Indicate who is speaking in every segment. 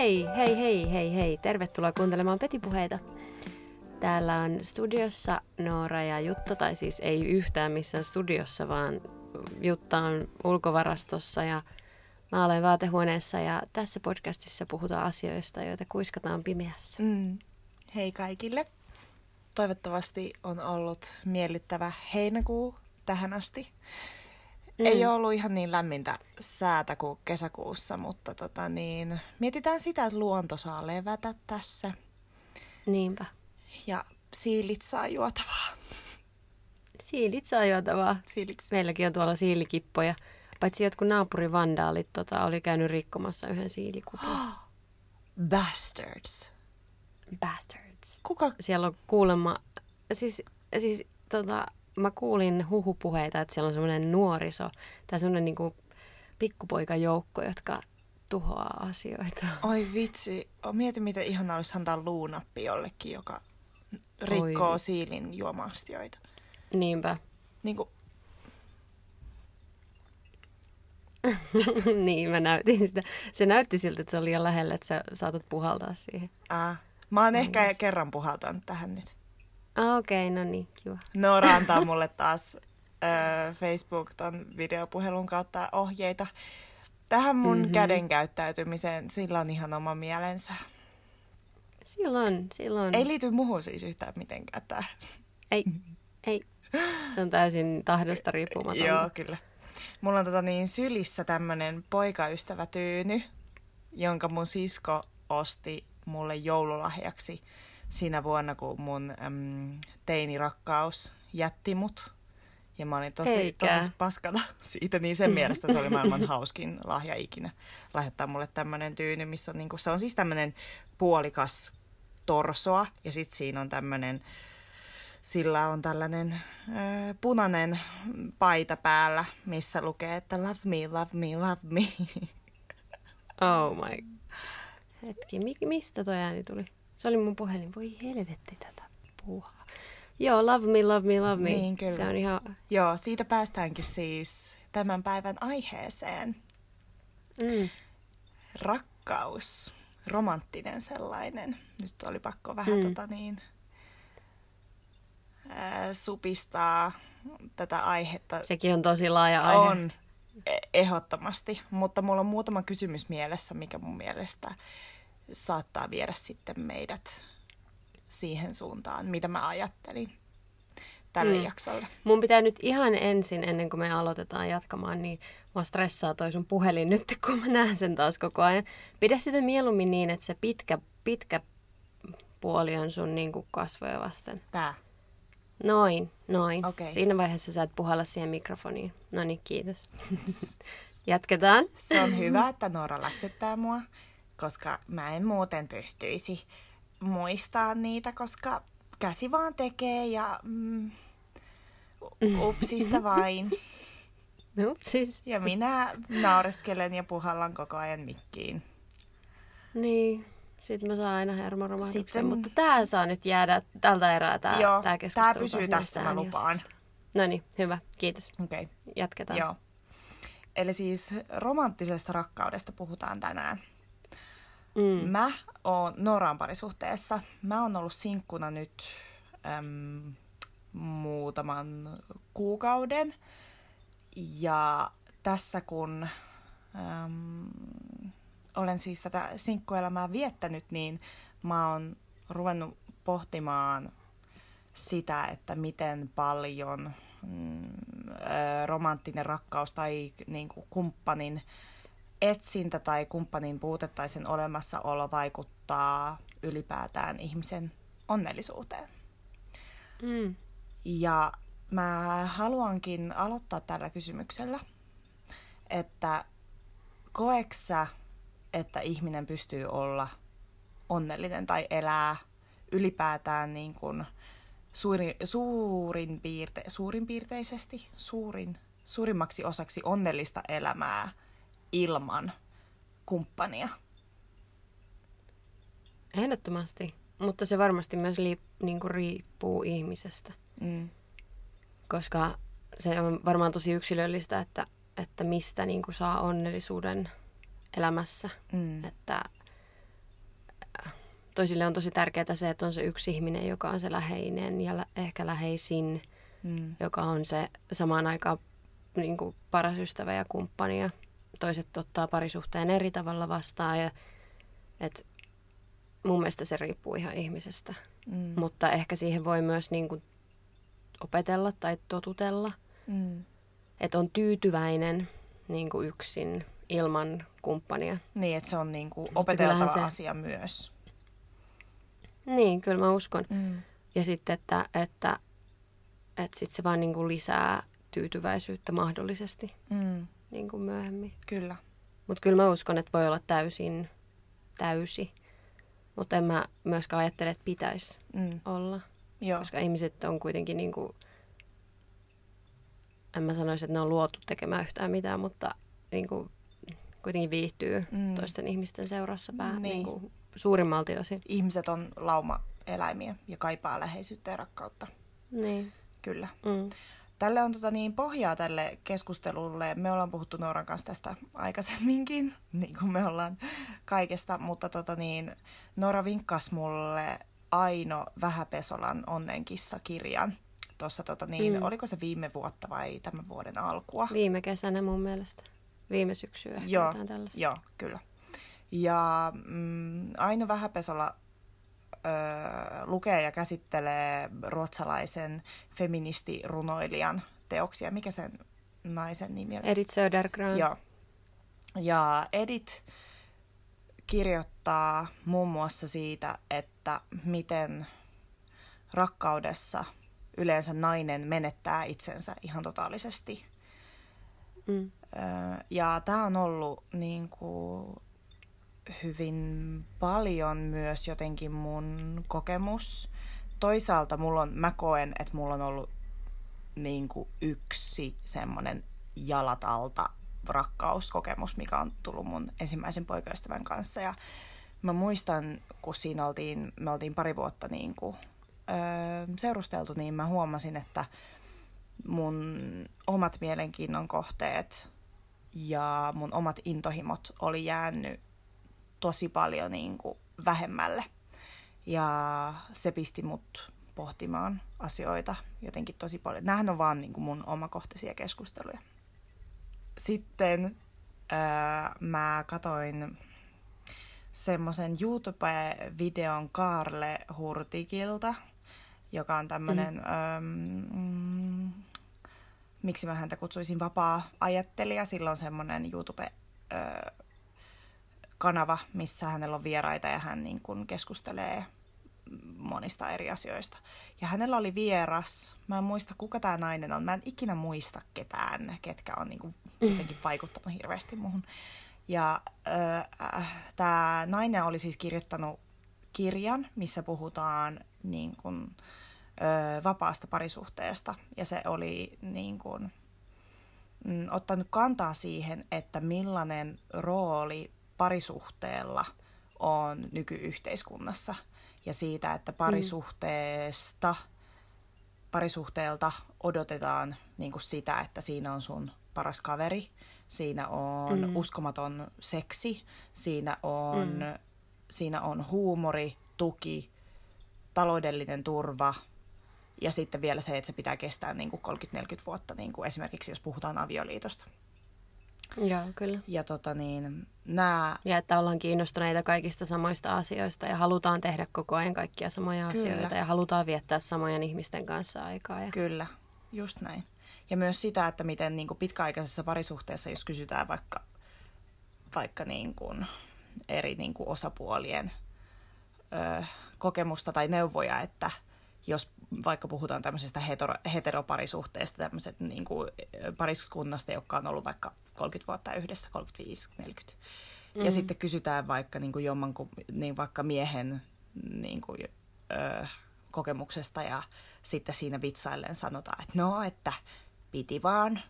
Speaker 1: Hei, hei, hei, hei, hei. Tervetuloa kuuntelemaan Petipuheita. Täällä on studiossa Noora ja Jutta, tai siis ei yhtään missään studiossa, vaan Jutta on ulkovarastossa ja mä olen vaatehuoneessa ja tässä podcastissa puhutaan asioista, joita kuiskataan pimeässä.
Speaker 2: Mm. Hei kaikille. Toivottavasti on ollut miellyttävä heinäkuu tähän asti. Mm. Ei ole ollut ihan niin lämmintä säätä kuin kesäkuussa, mutta tota niin, mietitään sitä, että luonto saa levätä tässä.
Speaker 1: Niinpä.
Speaker 2: Ja siilit saa juotavaa.
Speaker 1: Siilit saa juotavaa.
Speaker 2: Siiliksi.
Speaker 1: Meilläkin on tuolla siilikippoja. Paitsi jotkut naapurivandaalit tota, oli käynyt rikkomassa yhden siilikupon.
Speaker 2: Bastards.
Speaker 1: Bastards.
Speaker 2: Kuka?
Speaker 1: Siellä on kuulemma, siis, siis tota, mä kuulin huhupuheita, että siellä on semmoinen nuoriso tai semmoinen niinku pikkupoikajoukko, jotka tuhoaa asioita.
Speaker 2: Oi vitsi. Mieti, miten ihanaa olisi antaa luunappi jollekin, joka rikkoo
Speaker 1: Oi.
Speaker 2: siilin juoma-astioita.
Speaker 1: Niinpä.
Speaker 2: Niin kuin,
Speaker 1: niin, mä näytin sitä. Se näytti siltä, että se oli liian lähellä, että sä saatat puhaltaa siihen.
Speaker 2: ää. Mä oon ehkä kerran puhaltanut tähän nyt.
Speaker 1: Ah, Okei, okay, no niin, kiva.
Speaker 2: Noora antaa mulle taas äh, Facebook ton videopuhelun kautta ohjeita tähän mun
Speaker 1: Mhm.
Speaker 2: mm-hmm. käden käyttäytymiseen. Sillä on ihan oma mielensä.
Speaker 1: Silloin, silloin.
Speaker 2: Ei liity muuhun siis yhtään mitenkään tää.
Speaker 1: ei, ei. Se on täysin tahdosta riippumatonta.
Speaker 2: Joo, kyllä. Mulla on tota niin sylissä tämmönen poikaystävätyyny, jonka mun sisko osti mulle joululahjaksi siinä vuonna, kun mun äm, teinirakkaus jätti mut. Ja mä olin tosi,
Speaker 1: Eikä.
Speaker 2: tosi paskana siitä, niin sen mielestä se oli maailman hauskin lahja ikinä. Lahjoittaa mulle tämmönen tyyny, missä on niinku, se on siis tämmönen puolikas torsoa ja sit siinä on tämmönen sillä on tällainen ö, punainen paita päällä, missä lukee, että love me, love me, love me.
Speaker 1: Oh my. Hetki, mi- mistä toi ääni tuli? Se oli mun puhelin. Voi helvetti tätä puuhaa. Joo, love me, love me, love me.
Speaker 2: Niin, kyllä.
Speaker 1: Se on ihan...
Speaker 2: Joo, siitä päästäänkin siis tämän päivän aiheeseen.
Speaker 1: Mm.
Speaker 2: Rakkaus, romanttinen sellainen. Nyt oli pakko vähän
Speaker 1: Mm.
Speaker 2: tota niin, ää, supistaa tätä aihetta.
Speaker 1: Sekin on tosi laaja aihe.
Speaker 2: On, e- ehdottomasti. Mutta mulla on muutama kysymys mielessä, mikä mun mielestä saattaa viedä sitten meidät siihen suuntaan, mitä mä ajattelin tälle
Speaker 1: Mm.
Speaker 2: jaksolle.
Speaker 1: Mun pitää nyt ihan ensin, ennen kuin me aloitetaan jatkamaan, niin mua stressaa toi sun puhelin nyt, kun mä näen sen taas koko ajan. Pidä sitä mieluummin niin, että se pitkä, pitkä puoli on sun niin kuin kasvoja vasten.
Speaker 2: Tää.
Speaker 1: Noin, noin.
Speaker 2: Okei.
Speaker 1: Siinä vaiheessa saat puhalla siihen mikrofoniin. No niin, kiitos. Jatketaan.
Speaker 2: Se on hyvä, että Noora läksyttää mua, koska mä en muuten pystyisi muistaa niitä, koska käsi vaan tekee ja mm, upsista vain.
Speaker 1: No, siis.
Speaker 2: Ja minä naureskelen ja puhallan koko ajan mikkiin.
Speaker 1: Niin. Sitten mä saan aina hermoromahduksen,
Speaker 2: Sitten-
Speaker 1: mutta tää saa nyt jäädä tältä erää tää,
Speaker 2: Joo,
Speaker 1: tää
Speaker 2: tää
Speaker 1: keskustelu.
Speaker 2: pysyy
Speaker 1: taas
Speaker 2: tässä, mä lupaan.
Speaker 1: No niin, hyvä. Kiitos.
Speaker 2: Okei, okay.
Speaker 1: Jatketaan.
Speaker 2: joo. Eli siis romanttisesta rakkaudesta puhutaan tänään.
Speaker 1: Mm.
Speaker 2: Mä oon Noraan parisuhteessa. Mä oon ollut sinkkuna nyt äm, muutaman kuukauden. Ja tässä kun äm, olen siis tätä sinkkuelämää viettänyt, niin mä oon ruvennut pohtimaan sitä, että miten paljon mm, romanttinen rakkaus tai niin kuin kumppanin etsintä tai kumppanin puute tai sen olemassaolo vaikuttaa ylipäätään ihmisen onnellisuuteen.
Speaker 1: Mm.
Speaker 2: Ja mä haluankin aloittaa tällä kysymyksellä, että koeksä, että ihminen pystyy olla onnellinen tai elää ylipäätään niin kuin suuri, suurin, piirte, suurin piirteisesti, suurin, suurimmaksi osaksi onnellista elämää ilman kumppania?
Speaker 1: Ehdottomasti. Mutta se varmasti myös liip, niin kuin riippuu ihmisestä.
Speaker 2: Mm.
Speaker 1: Koska se on varmaan tosi yksilöllistä, että, että mistä niin kuin saa onnellisuuden elämässä.
Speaker 2: Mm.
Speaker 1: Että toisille on tosi tärkeää se, että on se yksi ihminen, joka on se läheinen ja lä- ehkä läheisin,
Speaker 2: Mm.
Speaker 1: joka on se samaan aikaan niin kuin paras ystävä ja kumppani ja toiset ottaa parisuhteen eri tavalla vastaan ja et mun mielestä se riippuu ihan ihmisestä.
Speaker 2: Mm.
Speaker 1: Mutta ehkä siihen voi myös niin kuin opetella tai totutella,
Speaker 2: Mm.
Speaker 1: että on tyytyväinen niin kuin yksin ilman kumppania.
Speaker 2: Niin, että se on niinku
Speaker 1: kyllähän
Speaker 2: opeteltava
Speaker 1: se-
Speaker 2: asia myös.
Speaker 1: Niin, kyllä mä uskon.
Speaker 2: Mm.
Speaker 1: Ja sitten, että, että, että sit se vaan niin kuin lisää tyytyväisyyttä mahdollisesti
Speaker 2: Mm.
Speaker 1: Niin kuin myöhemmin.
Speaker 2: Kyllä.
Speaker 1: Mutta kyllä mä uskon, että voi olla täysin täysi. Mutta en mä myöskään ajattele, että pitäisi
Speaker 2: Mm.
Speaker 1: olla.
Speaker 2: Joo.
Speaker 1: Koska ihmiset on kuitenkin niin kuin, en mä sanoisi, että ne on luotu tekemään yhtään mitään, mutta niin kuin, kuitenkin viihtyy
Speaker 2: Mm.
Speaker 1: toisten ihmisten seurassa pää,
Speaker 2: Niin.
Speaker 1: niin. Kuin, suurimmalti osin.
Speaker 2: Ihmiset on lauma-eläimiä ja kaipaa läheisyyttä ja rakkautta.
Speaker 1: Niin.
Speaker 2: Kyllä.
Speaker 1: Mm.
Speaker 2: Tälle on tota niin pohjaa tälle keskustelulle. Me ollaan puhuttu Nooran kanssa tästä aikaisemminkin, niin kuin me ollaan kaikesta, mutta tota niin, Noora vinkkasi mulle Aino Vähäpesolan Onnenkissa-kirjan. Tuossa tota niin, mm. Oliko se viime vuotta vai tämän vuoden alkua?
Speaker 1: Viime kesänä mun mielestä. Viime syksy ehkä
Speaker 2: Joo,
Speaker 1: jotain tällaista.
Speaker 2: Joo, kyllä. Ja mm, Aino Vähäpesola lukee ja käsittelee ruotsalaisen feministirunoilijan teoksia. Mikä sen naisen nimi oli?
Speaker 1: Edith Södergran.
Speaker 2: Joo. Ja Edith kirjoittaa muun muassa siitä, että miten rakkaudessa yleensä nainen menettää itsensä ihan totaalisesti.
Speaker 1: Mm.
Speaker 2: Ja tämä on ollut niin kuin, hyvin paljon myös jotenkin mun kokemus. Toisaalta mulla on, mä koen, että mulla on ollut niin kuin yksi semmoinen jalat alta rakkauskokemus, mikä on tullut mun ensimmäisen poikaystävän kanssa. Ja mä muistan, kun siinä oltiin, me oltiin pari vuotta niin kuin, öö, seurusteltu, niin mä huomasin, että mun omat mielenkiinnon kohteet ja mun omat intohimot oli jäänyt tosi paljon niin kuin vähemmälle. Ja se pisti mut pohtimaan asioita jotenkin tosi paljon. Nämähän on vaan niin kuin mun omakohtaisia keskusteluja. Sitten öö, mä katoin semmoisen YouTube-videon Karle Hurtikilta, joka on tämmöinen, mm. mm, miksi mä häntä kutsuisin, vapaa-ajattelija. Sillä on semmoinen YouTube-kanava, missä hänellä on vieraita ja hän niin kuin keskustelee monista eri asioista. Ja hänellä oli vieras, mä en muista kuka tämä nainen on, mä en ikinä muista ketään, ketkä on niin kuin jotenkin vaikuttanut hirveästi muuhun. Ja äh, tämä nainen oli siis kirjoittanut kirjan, missä puhutaan niin kuin, ö, vapaasta parisuhteesta. Ja se oli niin kuin, mm, ottanut kantaa siihen, että millainen rooli parisuhteella on nykyyhteiskunnassa. Ja siitä, että parisuhteesta, parisuhteelta odotetaan niin kuin sitä, että siinä on sun paras kaveri, siinä on mm. uskomaton seksi, siinä on, mm. siinä on huumori, tuki, taloudellinen turva ja sitten vielä se, että se pitää kestää niin kuin 30-40 vuotta, niin kuin esimerkiksi jos puhutaan avioliitosta.
Speaker 1: Joo, kyllä.
Speaker 2: Ja tota niin, nämä...
Speaker 1: Ja että ollaan kiinnostuneita kaikista samoista asioista ja halutaan tehdä koko ajan kaikkia samoja
Speaker 2: Kyllä.
Speaker 1: asioita ja halutaan viettää samojen ihmisten kanssa aikaa. Ja...
Speaker 2: Kyllä, just näin. Ja myös sitä, että miten niin kuin pitkäaikaisessa parisuhteessa, jos kysytään vaikka, vaikka niin kuin eri niin kuin osapuolien ö, kokemusta tai neuvoja, että jos vaikka puhutaan tämmöisestä hetero, heteroparisuhteesta, tämmöiset niin kuin pariskunnasta, joka on ollut vaikka 30 vuotta yhdessä, 35, 40. Mm. Ja sitten kysytään vaikka niin kuin jomman, niin vaikka miehen niin kuin, ö, kokemuksesta ja sitten siinä vitsaillen sanotaan, että no, että piti vaan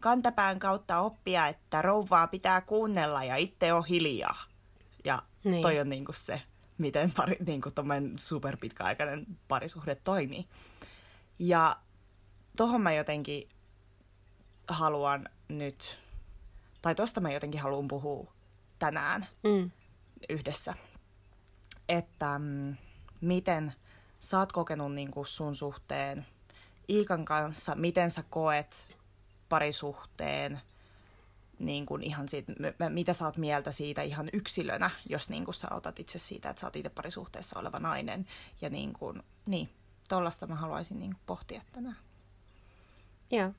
Speaker 2: kantapään kautta oppia, että rouvaa pitää kuunnella ja itse on hiljaa. Ja niin. toi on niinku se, miten pari, niinku superpitkäaikainen parisuhde toimii. Ja tohon mä jotenkin haluan nyt, tai tosta mä jotenkin haluan puhua tänään
Speaker 1: Mm.
Speaker 2: yhdessä. että mm, miten sä oot kokenut niin kuin sun suhteen Iikan kanssa, miten sä koet parisuhteen, niin kuin ihan siitä, mitä sä oot mieltä siitä ihan yksilönä, jos niin kuin sä otat itse siitä, että sä oot itse parisuhteessa oleva nainen. Ja niin kuin, niin, tollasta mä haluaisin niin kuin pohtia tänään.
Speaker 1: Joo.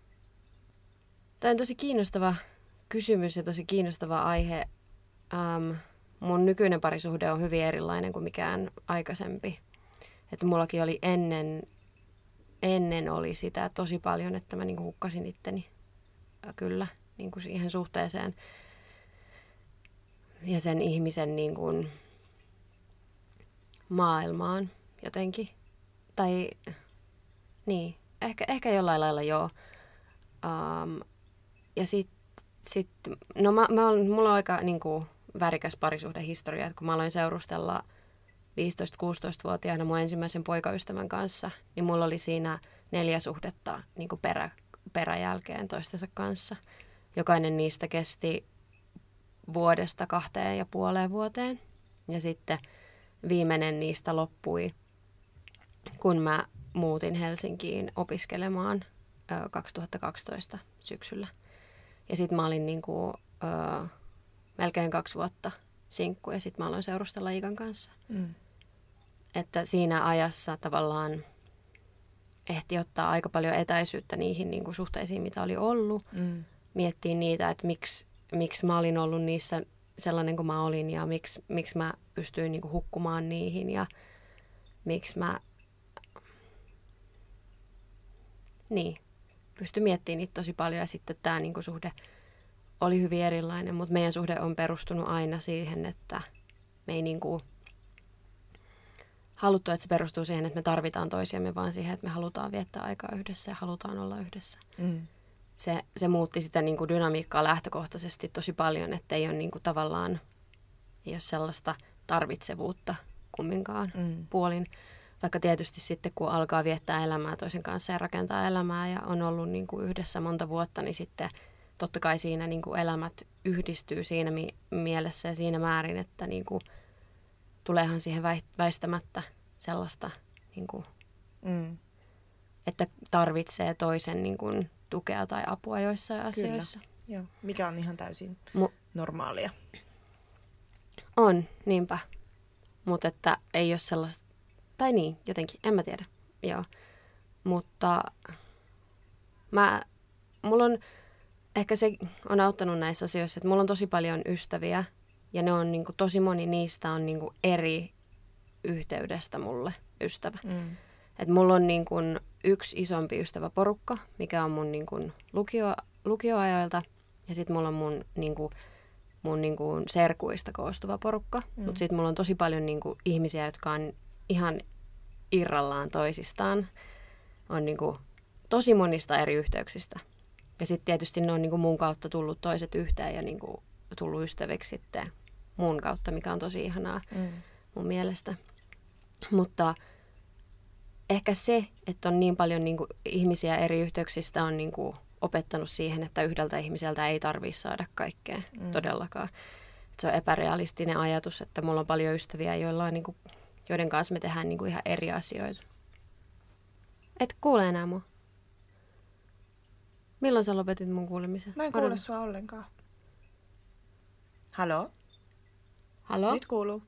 Speaker 1: Tämä on tosi kiinnostava kysymys ja tosi kiinnostava aihe. Um, mun nykyinen parisuhde on hyvin erilainen kuin mikään aikaisempi. Että mullakin oli ennen, ennen oli sitä tosi paljon, että mä niinku hukkasin itteni kyllä niinku siihen suhteeseen ja sen ihmisen niinku maailmaan jotenkin. Tai niin, ehkä, ehkä jollain lailla joo. Um, ja sitten, sit, no mä, mä olen, mulla on aika niin kuin, värikäs parisuhdehistoria, että kun mä aloin seurustella 15-16-vuotiaana mun ensimmäisen poikaystävän kanssa, niin mulla oli siinä neljä suhdetta niin kuin perä, peräjälkeen toistensa kanssa. Jokainen niistä kesti vuodesta kahteen ja puoleen vuoteen. Ja sitten viimeinen niistä loppui, kun mä muutin Helsinkiin opiskelemaan ö, 2012 syksyllä. Ja sitten mä olin niin kuin, ö, melkein kaksi vuotta sinkku ja sitten mä aloin seurustella Ikan kanssa. Mm. Että siinä ajassa tavallaan ehti ottaa aika paljon etäisyyttä niihin niin kuin suhteisiin, mitä oli ollut. Mm. Miettiä niitä, että miksi, miksi mä olin ollut niissä sellainen kuin mä olin ja miksi, miksi mä pystyin niin kuin hukkumaan niihin ja miksi mä niin, pystyi miettimään niitä tosi paljon ja sitten tämä niin kuin, suhde oli hyvin erilainen, mutta meidän suhde on perustunut aina siihen, että me ei niin kuin, haluttu, että se perustuu siihen, että me tarvitaan toisiamme, vaan siihen, että me halutaan viettää aikaa yhdessä ja halutaan olla yhdessä. Mm. Se, se muutti sitä niin kuin dynamiikkaa lähtökohtaisesti tosi paljon, että ei ole niin kuin, tavallaan ei ole sellaista tarvitsevuutta kumminkaan mm. puolin. Vaikka tietysti sitten kun alkaa viettää elämää toisen kanssa ja rakentaa elämää ja on ollut niin kuin yhdessä monta vuotta, niin sitten totta kai siinä niin kuin elämät yhdistyy siinä mi- mielessä ja siinä määrin, että niin kuin tuleehan siihen väistämättä sellaista, niin kuin, mm. että tarvitsee toisen niin kuin, tukea tai apua joissain asioissa. Kyllä.
Speaker 2: Joo. Mikä on ihan täysin Mu- normaalia.
Speaker 1: On, niinpä. Mutta että ei ole sellaista tai niin, jotenkin, en mä tiedä. Joo. Mutta mä, mulla on, ehkä se on auttanut näissä asioissa, että mulla on tosi paljon ystäviä ja ne on niin kuin, tosi moni niistä on niin kuin, eri yhteydestä mulle ystävä. Mm. Et mulla on niin kuin, yksi isompi ystäväporukka, mikä on mun niin kuin, lukio, lukioajoilta ja sitten mulla on mun niin kuin, mun niin kuin, serkuista koostuva porukka. Mm. Mutta sitten mulla on tosi paljon niin kuin, ihmisiä, jotka on ihan irrallaan toisistaan. On niin kuin tosi monista eri yhteyksistä. Ja sitten tietysti ne on niin kuin mun kautta tullut toiset yhteen ja niin kuin tullut ystäviksi sitten mun kautta, mikä on tosi ihanaa mm. mun mielestä. Mutta ehkä se, että on niin paljon niin kuin ihmisiä eri yhteyksistä on niin kuin opettanut siihen, että yhdeltä ihmiseltä ei tarvitse saada kaikkea mm. todellakaan. Se on epärealistinen ajatus, että mulla on paljon ystäviä, joilla on niin kuin joiden kanssa me tehdään niin kuin ihan eri asioita. Et kuule enää mua. Milloin sä lopetit mun kuulemisen?
Speaker 2: Mä en kuule Odota. sua ollenkaan. Halo?
Speaker 1: Halo?
Speaker 2: Nyt kuuluu.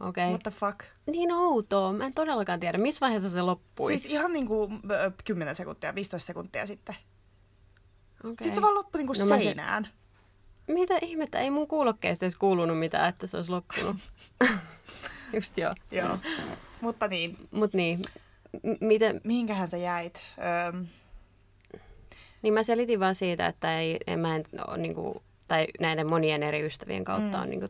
Speaker 1: Okei. Okay.
Speaker 2: What the fuck?
Speaker 1: Niin outoa. Mä en todellakaan tiedä, missä vaiheessa se loppui.
Speaker 2: Siis ihan niinku 10 sekuntia, 15 sekuntia sitten. Okay. Sitten se vaan loppui niinku no seinään. Se...
Speaker 1: Mitä ihmettä? Ei mun kuulokkeista edes kuulunut mitään, että se olisi loppunut. Just joo.
Speaker 2: joo. Mutta niin.
Speaker 1: Mut niin. M- miten...
Speaker 2: Mihinkähän sä jäit? Öm...
Speaker 1: Niin mä selitin vaan siitä, että ei, en, mä en ole niinku, tai näiden monien eri ystävien kautta mm. on niinku,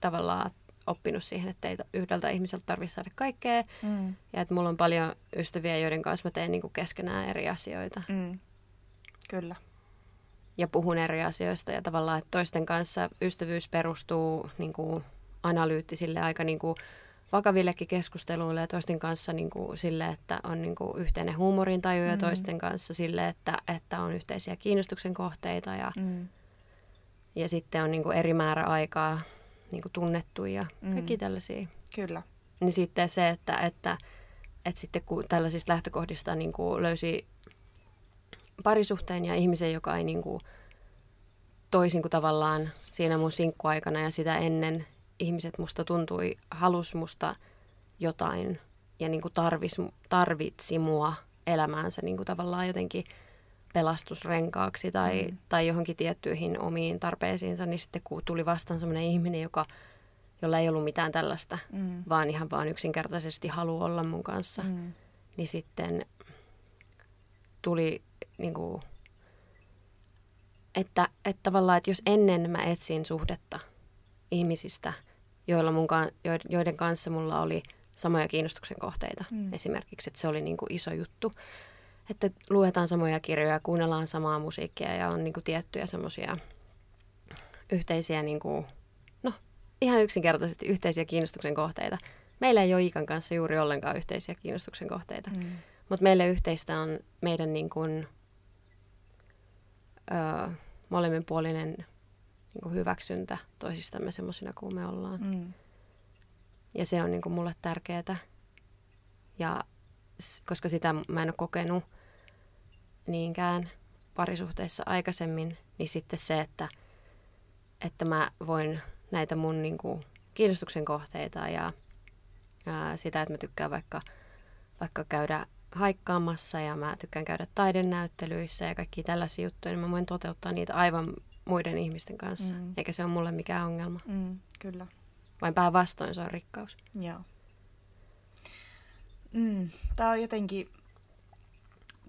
Speaker 1: tavallaan oppinut siihen, että ei yhdeltä ihmiseltä tarvitse saada kaikkea. Mm. Ja että mulla on paljon ystäviä, joiden kanssa mä teen niinku keskenään eri asioita.
Speaker 2: Mm. Kyllä
Speaker 1: ja puhun eri asioista ja tavallaan, että toisten kanssa ystävyys perustuu niin kuin analyyttisille aika niin kuin vakavillekin keskusteluille ja toisten kanssa niin kuin sille, että on niin kuin yhteinen huumorintaju mm. ja toisten kanssa sille, että, että on yhteisiä kiinnostuksen kohteita ja, mm. ja sitten on niin kuin eri määrä aikaa niin kuin tunnettu ja kaikki
Speaker 2: Mm.
Speaker 1: tällaisia.
Speaker 2: Kyllä.
Speaker 1: Niin sitten se, että, että, että sitten kun tällaisista lähtökohdista niin kuin löysi parisuhteen ja ihmisen, joka ei niin kuin, toisin kuin tavallaan siinä mun sinkkuaikana ja sitä ennen ihmiset musta tuntui, halus musta jotain ja niin kuin tarvis, tarvitsi mua elämäänsä niin kuin tavallaan jotenkin pelastusrenkaaksi tai,
Speaker 2: Mm.
Speaker 1: tai johonkin tiettyihin omiin tarpeisiinsa, niin sitten kun tuli vastaan sellainen ihminen, joka, jolla ei ollut mitään tällaista,
Speaker 2: Mm.
Speaker 1: vaan ihan vaan yksinkertaisesti haluaa olla mun kanssa. Mm. niin sitten tuli niin kuin, että, että tavallaan, että jos ennen mä etsin suhdetta ihmisistä, joilla mun, joiden kanssa mulla oli samoja kiinnostuksen kohteita
Speaker 2: mm.
Speaker 1: esimerkiksi, että se oli niin kuin iso juttu, että luetaan samoja kirjoja, kuunnellaan samaa musiikkia ja on niin kuin tiettyjä semmoisia yhteisiä, niin kuin, no ihan yksinkertaisesti yhteisiä kiinnostuksen kohteita. Meillä ei ole Iikan kanssa juuri ollenkaan yhteisiä kiinnostuksen kohteita.
Speaker 2: Mm.
Speaker 1: Mutta meille yhteistä on meidän niin kuin, ö, molemminpuolinen niin kuin hyväksyntä toisistamme semmoisina kuin me ollaan.
Speaker 2: Mm.
Speaker 1: Ja se on niin kuin mulle tärkeää. Ja koska sitä mä en ole kokenut niinkään parisuhteissa aikaisemmin, niin sitten se, että, että mä voin näitä mun niin kuin kiinnostuksen kohteita ja ää, sitä, että mä tykkään vaikka, vaikka käydä haikkaamassa ja mä tykkään käydä taidenäyttelyissä ja kaikki tällaisia juttuja, niin mä voin toteuttaa niitä aivan muiden ihmisten kanssa.
Speaker 2: Mm.
Speaker 1: Eikä se ole mulle mikään ongelma.
Speaker 2: Mm. Kyllä.
Speaker 1: Vain päinvastoin se on rikkaus.
Speaker 2: Joo. Mm. Tämä on jotenkin,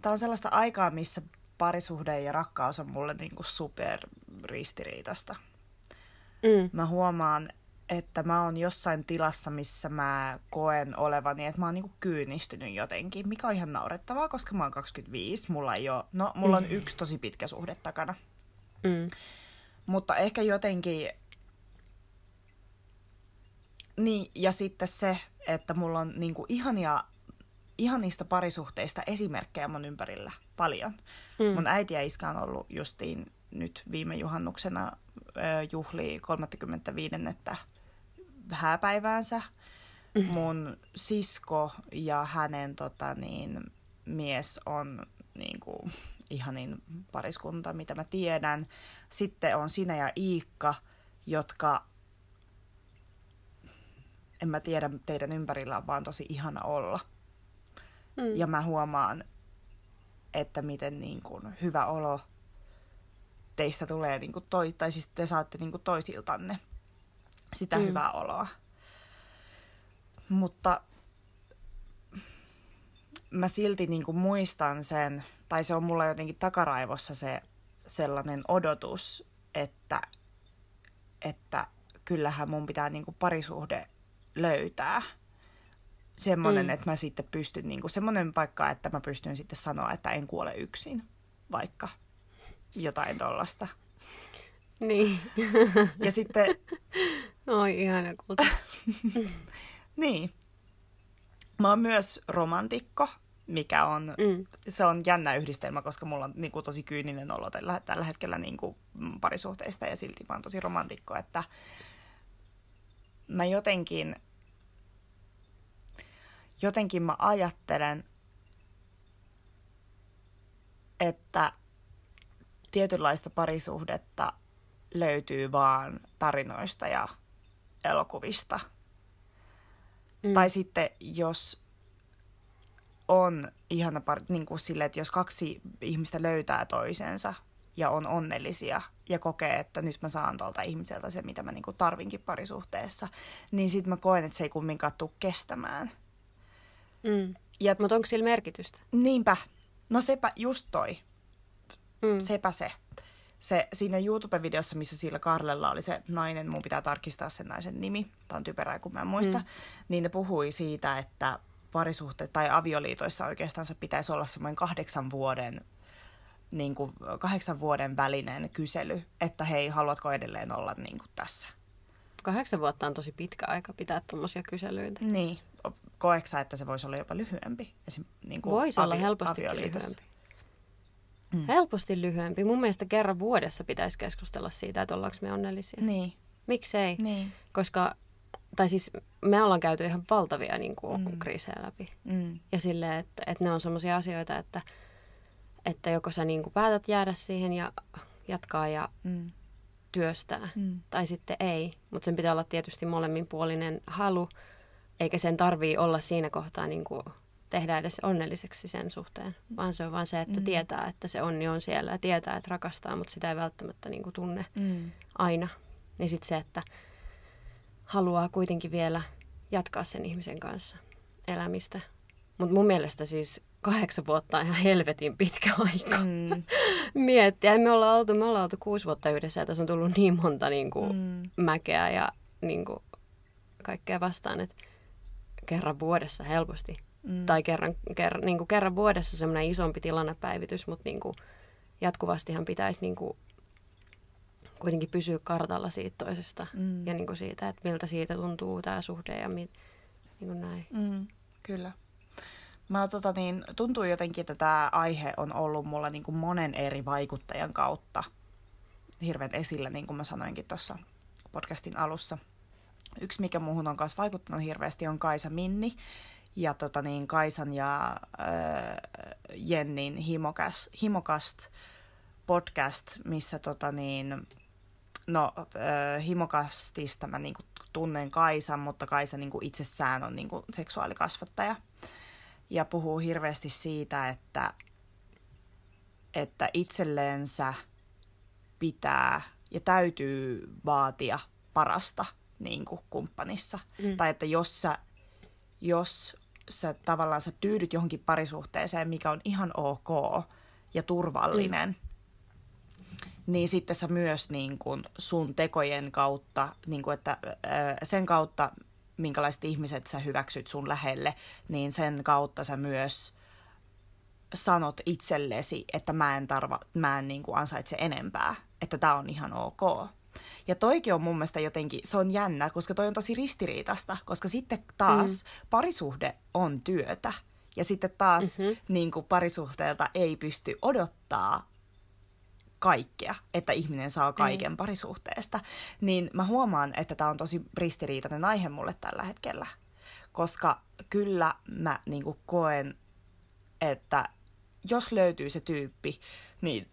Speaker 2: tämä on sellaista aikaa, missä parisuhde ja rakkaus on mulle niinku super ristiriitasta.
Speaker 1: Mm.
Speaker 2: Mä huomaan, että mä oon jossain tilassa, missä mä koen olevani, että mä oon niinku kyynistynyt jotenkin, mikä on ihan naurettavaa, koska mä oon 25, mulla ei ole, no mulla on yksi tosi pitkä suhde takana.
Speaker 1: Mm.
Speaker 2: Mutta ehkä jotenkin... Niin, ja sitten se, että mulla on niinku ihania, ihanista parisuhteista esimerkkejä mun ympärillä paljon. Mm. Mun äiti ja iskä on ollut justiin nyt viime juhannuksena juhlii 35. hääpäiväänsä. Mun sisko ja hänen tota, niin, mies on niin kuin, ihanin pariskunta, mitä mä tiedän. Sitten on sinä ja Iikka, jotka, en mä tiedä, teidän ympärillä on vaan tosi ihana olla.
Speaker 1: Mm.
Speaker 2: Ja mä huomaan, että miten niin kuin, hyvä olo teistä tulee, niin kuin toi, tai siis te saatte niin kuin toisiltanne sitä mm. Hyvää oloa. Mutta mä silti niin kuin muistan sen, tai se on mulla jotenkin takaraivossa se sellainen odotus, että, että kyllähän mun pitää niin kuin parisuhde löytää. Semmoinen, mm.
Speaker 1: Mm.
Speaker 2: että mä sitten pystyn, niin kuin, semmoinen paikka, että mä pystyn sitten sanoa, että en kuole yksin, vaikka jotain tollasta.
Speaker 1: Niin.
Speaker 2: Ja sitten,
Speaker 1: Oi, ihana kulta.
Speaker 2: niin, mä oon myös romantikko, mikä on,
Speaker 1: Mm.
Speaker 2: se on jännä yhdistelmä, koska mulla on niin kuin, tosi kyyninen olo tällä, tällä hetkellä niin kuin, parisuhteista ja silti mä oon tosi romantikko, että mä jotenkin, jotenkin mä ajattelen, että tietynlaista parisuhdetta löytyy vaan tarinoista ja elokuvista. Mm. Tai sitten jos on ihana pari, niin kuin sille, että jos kaksi ihmistä löytää toisensa ja on onnellisia ja kokee, että nyt mä saan tuolta ihmiseltä se, mitä mä niin kuin tarvinkin parisuhteessa, niin sitten mä koen, että se ei kumminkaan tule kestämään.
Speaker 1: Mm.
Speaker 2: Ja
Speaker 1: Mutta onko sillä merkitystä?
Speaker 2: niinpä, no sepä just toi,
Speaker 1: Mm.
Speaker 2: sepä se. Se siinä YouTube-videossa, missä sillä Karlella oli se nainen, mun pitää tarkistaa sen naisen nimi, tämä on typerää, kun mä en muista, mm. niin ne puhui siitä, että parisuhteet tai avioliitoissa oikeastaan se pitäisi olla semmoinen kahdeksan vuoden, niin kuin kahdeksan vuoden välinen kysely, että hei, haluatko edelleen olla niin kuin tässä?
Speaker 1: Kahdeksan vuotta on tosi pitkä aika pitää tuommoisia kyselyitä.
Speaker 2: Niin, koeksa, että se voisi olla jopa lyhyempi? Esim, niin kuin
Speaker 1: Voisi olla
Speaker 2: avi-
Speaker 1: helposti
Speaker 2: avioliitossa.
Speaker 1: lyhyempi. Mm. Helposti lyhyempi. Mun mielestä kerran vuodessa pitäisi keskustella siitä, että ollaanko me onnellisia.
Speaker 2: Niin,
Speaker 1: Miksei?
Speaker 2: Niin.
Speaker 1: Koska, tai siis me ollaan käyty ihan valtavia niin kuin,
Speaker 2: Mm.
Speaker 1: kriisejä läpi.
Speaker 2: Mm.
Speaker 1: Ja silleen, että, että ne on sellaisia asioita, että, että joko sä niin kuin päätät jäädä siihen ja jatkaa ja
Speaker 2: Mm.
Speaker 1: työstää,
Speaker 2: Mm.
Speaker 1: tai sitten ei. Mutta sen pitää olla tietysti molemminpuolinen halu, eikä sen tarvii olla siinä kohtaa niin kuin tehdä edes onnelliseksi sen suhteen, vaan se on vaan se, että
Speaker 2: Mm.
Speaker 1: tietää, että se onni on siellä ja tietää, että rakastaa, mutta sitä ei välttämättä niin kuin tunne
Speaker 2: Mm.
Speaker 1: aina. Ja sitten se, että haluaa kuitenkin vielä jatkaa sen ihmisen kanssa elämistä. Mutta mun mielestä siis kahdeksan vuotta on ihan helvetin pitkä aika
Speaker 2: Mm.
Speaker 1: miettiä. Me ollaan oltu, me ollaan oltu kuusi vuotta yhdessä ja tässä on tullut niin monta niin kuin,
Speaker 2: Mm.
Speaker 1: mäkeä ja niin kuin, kaikkea vastaan, että kerran vuodessa helposti.
Speaker 2: Mm.
Speaker 1: Tai kerran, kerran, niin kuin kerran vuodessa semmoinen isompi tilannepäivitys, mutta niin kuin, jatkuvastihan pitäisi niin kuin, kuitenkin pysyä kartalla siitä toisesta
Speaker 2: Mm.
Speaker 1: ja niin kuin siitä, että miltä siitä tuntuu tämä suhde ja mi, niin kuin näin.
Speaker 2: Mm, kyllä. Mä, tota, niin, tuntuu jotenkin, että tämä aihe on ollut mulla niin kuin monen eri vaikuttajan kautta hirveän esillä, niin kuin mä sanoinkin tuossa podcastin alussa. Yksi, mikä muuhun on myös vaikuttanut hirveästi, on Kaisa Minni. Ja tota, niin, Kaisan ja äh, Jennin Himokas, Himokast podcast, missä tota, niin, no, äh, Himokastista mä niinku tunnen Kaisan, mutta Kaisa niinku itsessään on niinku seksuaalikasvattaja. Ja puhuu hirveästi siitä, että, että itselleensä pitää ja täytyy vaatia parasta niin kuin kumppanissa.
Speaker 1: Mm.
Speaker 2: Tai että jos sä, jos sä tavallaan sä tyydyt johonkin parisuhteeseen, mikä on ihan ok ja turvallinen, mm. niin sitten sä myös niin kuin sun tekojen kautta, niin kuin että sen kautta, minkälaiset ihmiset sä hyväksyt sun lähelle, niin sen kautta sä myös sanot itsellesi, että mä en, tarva, mä en niin kuin ansaitse enempää, että tämä on ihan ok. Ja toikin on mun mielestä jotenkin, se on jännä, koska toi on tosi ristiriitasta, koska sitten taas mm. parisuhde on työtä. Ja sitten taas
Speaker 1: Mhm.
Speaker 2: niin kuin parisuhteelta ei pysty odottaa kaikkea, että ihminen saa kaiken
Speaker 1: Ei.
Speaker 2: parisuhteesta. Niin mä huomaan, että tämä on tosi ristiriitainen aihe mulle tällä hetkellä. Koska kyllä mä niin kuin koen, että jos löytyy se tyyppi, niin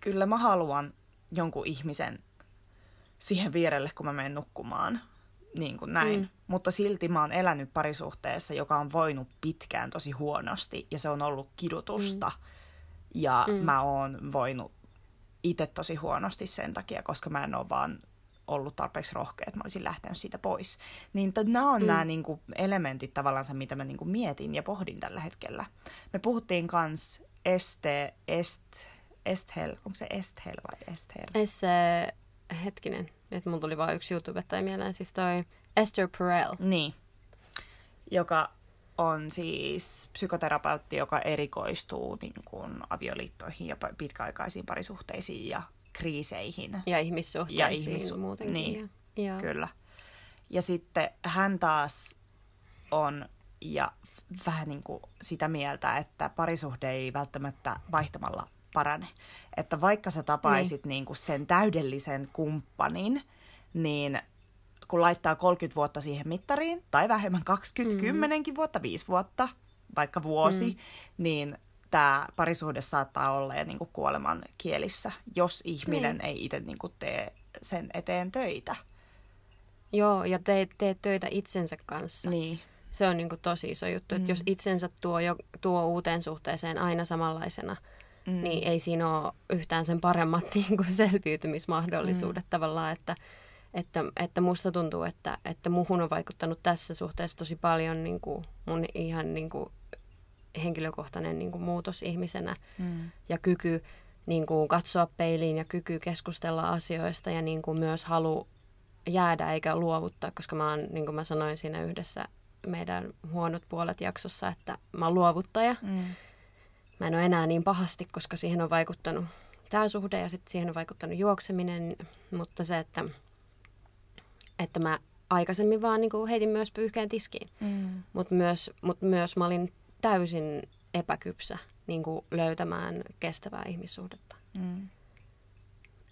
Speaker 2: kyllä mä haluan jonkun ihmisen siihen vierelle, kun mä menen nukkumaan. Niin kuin näin.
Speaker 1: Mm.
Speaker 2: Mutta silti mä oon elänyt parisuhteessa, joka on voinut pitkään tosi huonosti ja se on ollut kidutusta. Mm. Ja
Speaker 1: Mm.
Speaker 2: mä oon voinut itse tosi huonosti sen takia, koska mä en ole vaan ollut tarpeeksi rohkea, että mä olisin lähtenyt siitä pois. Niin nämä on
Speaker 1: Mm.
Speaker 2: nämä niinku, elementit tavallaan, mitä mä niinku, mietin ja pohdin tällä hetkellä. Me puhuttiin kans este, est, esthel, onko se esthel vai esther?
Speaker 1: Se, hetkinen, nyt mulla tuli vain yksi YouTubettaja mieleen, siis toi Esther Perel.
Speaker 2: Niin. Joka on siis psykoterapeutti, joka erikoistuu niin kuin, avioliittoihin ja pitkäaikaisiin parisuhteisiin ja kriiseihin.
Speaker 1: Ja ihmissuhteisiin
Speaker 2: Ja ihmissu-
Speaker 1: muutenkin.
Speaker 2: niin.
Speaker 1: Ja.
Speaker 2: Kyllä. Ja sitten hän taas on ja vähän niin kuin sitä mieltä, että parisuhde ei välttämättä vaihtamalla parane. Että vaikka sä tapaisit niin. Niin kuin sen täydellisen kumppanin, niin kun laittaa 30 vuotta siihen mittariin, tai vähemmän 20,
Speaker 1: Mm.
Speaker 2: mm. 10 vuotta, 5 vuotta, vaikka vuosi, Mm. niin tämä parisuhde saattaa olla niin kuin kuoleman kielissä, jos ihminen
Speaker 1: Niin.
Speaker 2: ei itse niin kuin tee sen eteen töitä.
Speaker 1: Joo, ja teet, teet töitä itsensä kanssa.
Speaker 2: Niin.
Speaker 1: Se on niin kuin tosi iso juttu, että
Speaker 2: Mm.
Speaker 1: jos itsensä tuo, jo, tuo uuteen suhteeseen aina samanlaisena,
Speaker 2: Mm.
Speaker 1: niin ei siinä ole yhtään sen paremmat niin kuin selviytymismahdollisuudet mm. tavallaan, että, että, että musta tuntuu, että, että muhun on vaikuttanut tässä suhteessa tosi paljon niin kuin mun ihan niin kuin henkilökohtainen niin kuin muutos ihmisenä
Speaker 2: Mm.
Speaker 1: ja kyky niin kuin katsoa peiliin ja kyky keskustella asioista ja niin kuin myös halu jäädä eikä luovuttaa, koska mä oon, niin kuin mä sanoin siinä yhdessä meidän huonot puolet jaksossa, että mä oon luovuttaja.
Speaker 2: Mm.
Speaker 1: Mä en ole enää niin pahasti, koska siihen on vaikuttanut tämä suhde ja sitten siihen on vaikuttanut juokseminen, mutta se, että, että mä aikaisemmin vaan niin kuin heitin myös pyyhkeen tiskiin,
Speaker 2: Mm.
Speaker 1: mutta myös, mut myös mä olin täysin epäkypsä niin kuin löytämään kestävää ihmissuhdetta.
Speaker 2: Mm.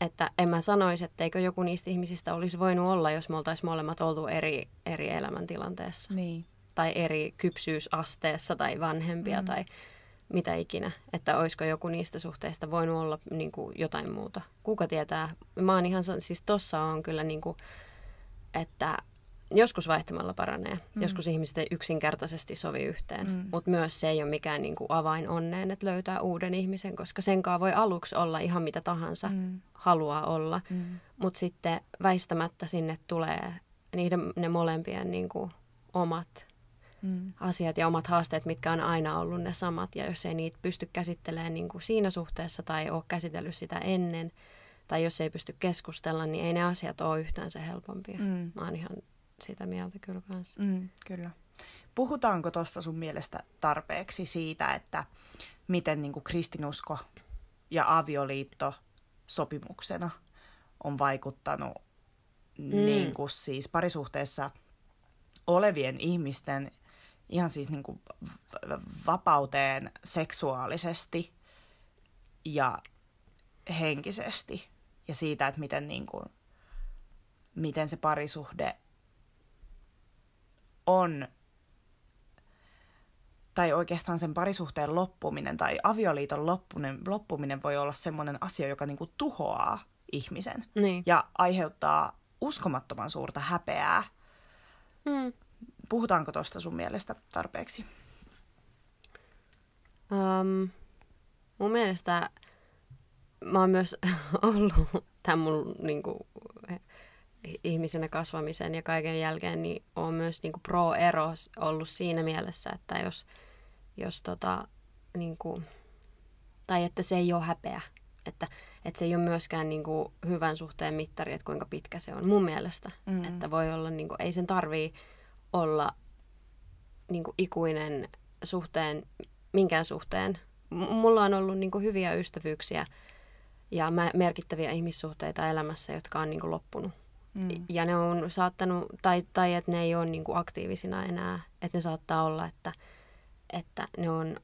Speaker 1: että en mä sanoisi, etteikö joku niistä ihmisistä olisi voinut olla, jos me oltaisiin molemmat oltu eri, eri elämäntilanteessa.
Speaker 2: Niin.
Speaker 1: Tai eri kypsyysasteessa tai vanhempia mm. tai mitä ikinä. Että olisiko joku niistä suhteista voinut olla niin kuin jotain muuta. Kuka tietää? Mä oon ihan, siis tossa on kyllä niin kuin, että joskus vaihtamalla paranee. Mm. Joskus ihmiset ei yksinkertaisesti sovi yhteen. Mm. Mutta myös se ei ole mikään niin kuin avain onneen, että löytää uuden ihmisen, koska senkaan voi aluksi olla ihan mitä tahansa mm. haluaa olla. Mm. Mutta sitten väistämättä sinne tulee niiden, ne molempien niin kuin omat mm. asiat ja omat haasteet, mitkä on aina ollut ne samat. Ja jos ei niitä pysty käsittelemään niin kuin siinä suhteessa tai ole käsitellyt sitä ennen, tai jos ei pysty keskustella, niin ei ne asiat ole yhtään se helpompia. Mm. Mä oon ihan sitä mieltä kyllä kanssa.
Speaker 2: Mm, kyllä. Puhutaanko tuosta sun mielestä tarpeeksi siitä, että miten niin kuin kristinusko ja avioliitto sopimuksena on vaikuttanut mm. niin kuin siis parisuhteessa olevien ihmisten ihan siis niin kuin vapauteen seksuaalisesti ja henkisesti ja siitä, että miten, niin kuin, miten se parisuhde on, tai oikeastaan sen parisuhteen loppuminen tai avioliiton loppuminen, loppuminen voi olla sellainen asia, joka niin kuin tuhoaa ihmisen
Speaker 1: niin.
Speaker 2: ja aiheuttaa uskomattoman suurta häpeää. Mm. Puhutaanko tuosta sun mielestä tarpeeksi?
Speaker 1: Um, mun mielestä mä oon myös ollut tämän mun niin kuin, ihmisenä kasvamisen ja kaiken jälkeen, niin on myös niin kuin pro-ero ollut siinä mielessä, että jos, jos tota, niin kuin, tai että se ei ole häpeä, että, että se ei ole myöskään niin kuin hyvän suhteen mittari, että kuinka pitkä se on mun mielestä, mm. että voi olla, niin kuin, ei sen tarvii olla niin kuin ikuinen suhteen, minkään suhteen. Mulla on ollut niin kuin hyviä ystävyyksiä ja merkittäviä ihmissuhteita elämässä, jotka on niin kuin loppunut. Mm. Ja ne on saattanut, tai, tai että ne ei ole niin kuin aktiivisina enää, että ne saattaa olla, että, että ne on,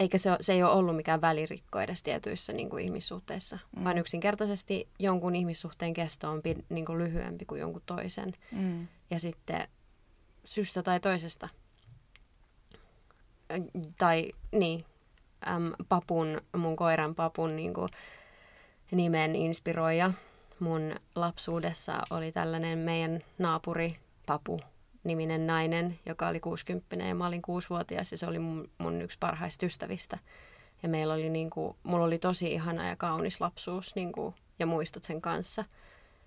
Speaker 1: eikä se, se ei ole ollut mikään välirikko edes tietyissä niin kuin ihmissuhteissa, mm. vaan yksinkertaisesti jonkun ihmissuhteen kesto on niin kuin lyhyempi kuin jonkun toisen. Mm. Ja sitten syystä tai toisesta, tai niin, äm, papun, mun koiran papun niin kuin, nimen inspiroija mun lapsuudessa oli tällainen meidän naapuri Papu niminen nainen, joka oli 60 ja mä olin kuusivuotias ja se oli mun, mun yksi parhaista ystävistä. Ja meillä oli niin kuin, mulla oli tosi ihana ja kaunis lapsuus niin kuin, ja muistot sen kanssa.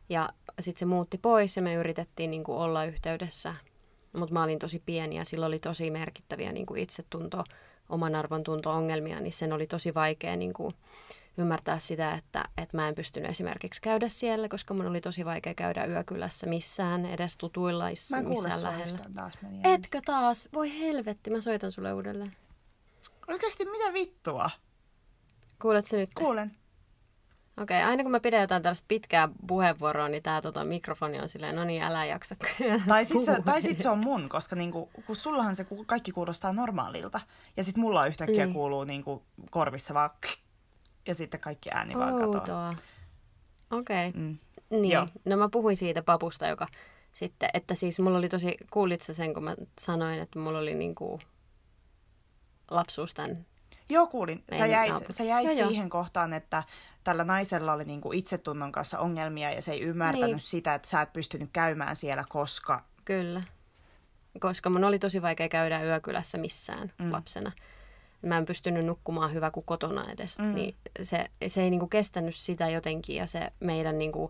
Speaker 1: Ja sitten se muutti pois ja me yritettiin niin kuin, olla yhteydessä. Mutta mä olin tosi pieni ja sillä oli tosi merkittäviä niin kuin itsetunto, oman arvon tunto-ongelmia, niin sen oli tosi vaikea niin kuin, ymmärtää sitä, että, että mä en pystynyt esimerkiksi käydä siellä, koska mun oli tosi vaikea käydä yökylässä missään, edes tutuilla
Speaker 2: mä
Speaker 1: missään lähellä.
Speaker 2: Taas
Speaker 1: Etkö taas? Voi helvetti, mä soitan sulle uudelleen.
Speaker 2: Oikeasti mitä vittua?
Speaker 1: Kuuletko nyt?
Speaker 2: Kuulen.
Speaker 1: Okei, okay, aina kun mä pidän jotain tällaista pitkää puheenvuoroa, niin tää tota, mikrofoni on silleen, no niin, älä jaksa
Speaker 2: Tai sit, se, tai sit se on mun, koska niinku, kun sullahan se kaikki kuulostaa normaalilta. Ja sit mulla yhtäkkiä niin. kuuluu niinku korvissa vaan ja sitten kaikki ääni vaan katoaa.
Speaker 1: Okei. Okay. Mm. Niin. Joo. No mä puhuin siitä papusta, joka sitten, että siis mulla oli tosi, kuulit sä sen, kun mä sanoin, että mulla oli niinku lapsuus tämän
Speaker 2: Joo, kuulin. Sä jäit, sä jäit joo, siihen joo. kohtaan, että tällä naisella oli niinku itsetunnon kanssa ongelmia ja se ei ymmärtänyt niin. sitä, että sä et pystynyt käymään siellä, koska...
Speaker 1: Kyllä. Koska mun oli tosi vaikea käydä yökylässä missään mm. lapsena mä en pystynyt nukkumaan hyvä kuin kotona edes. Mm. Niin se, se ei niinku kestänyt sitä jotenkin ja se meidän niinku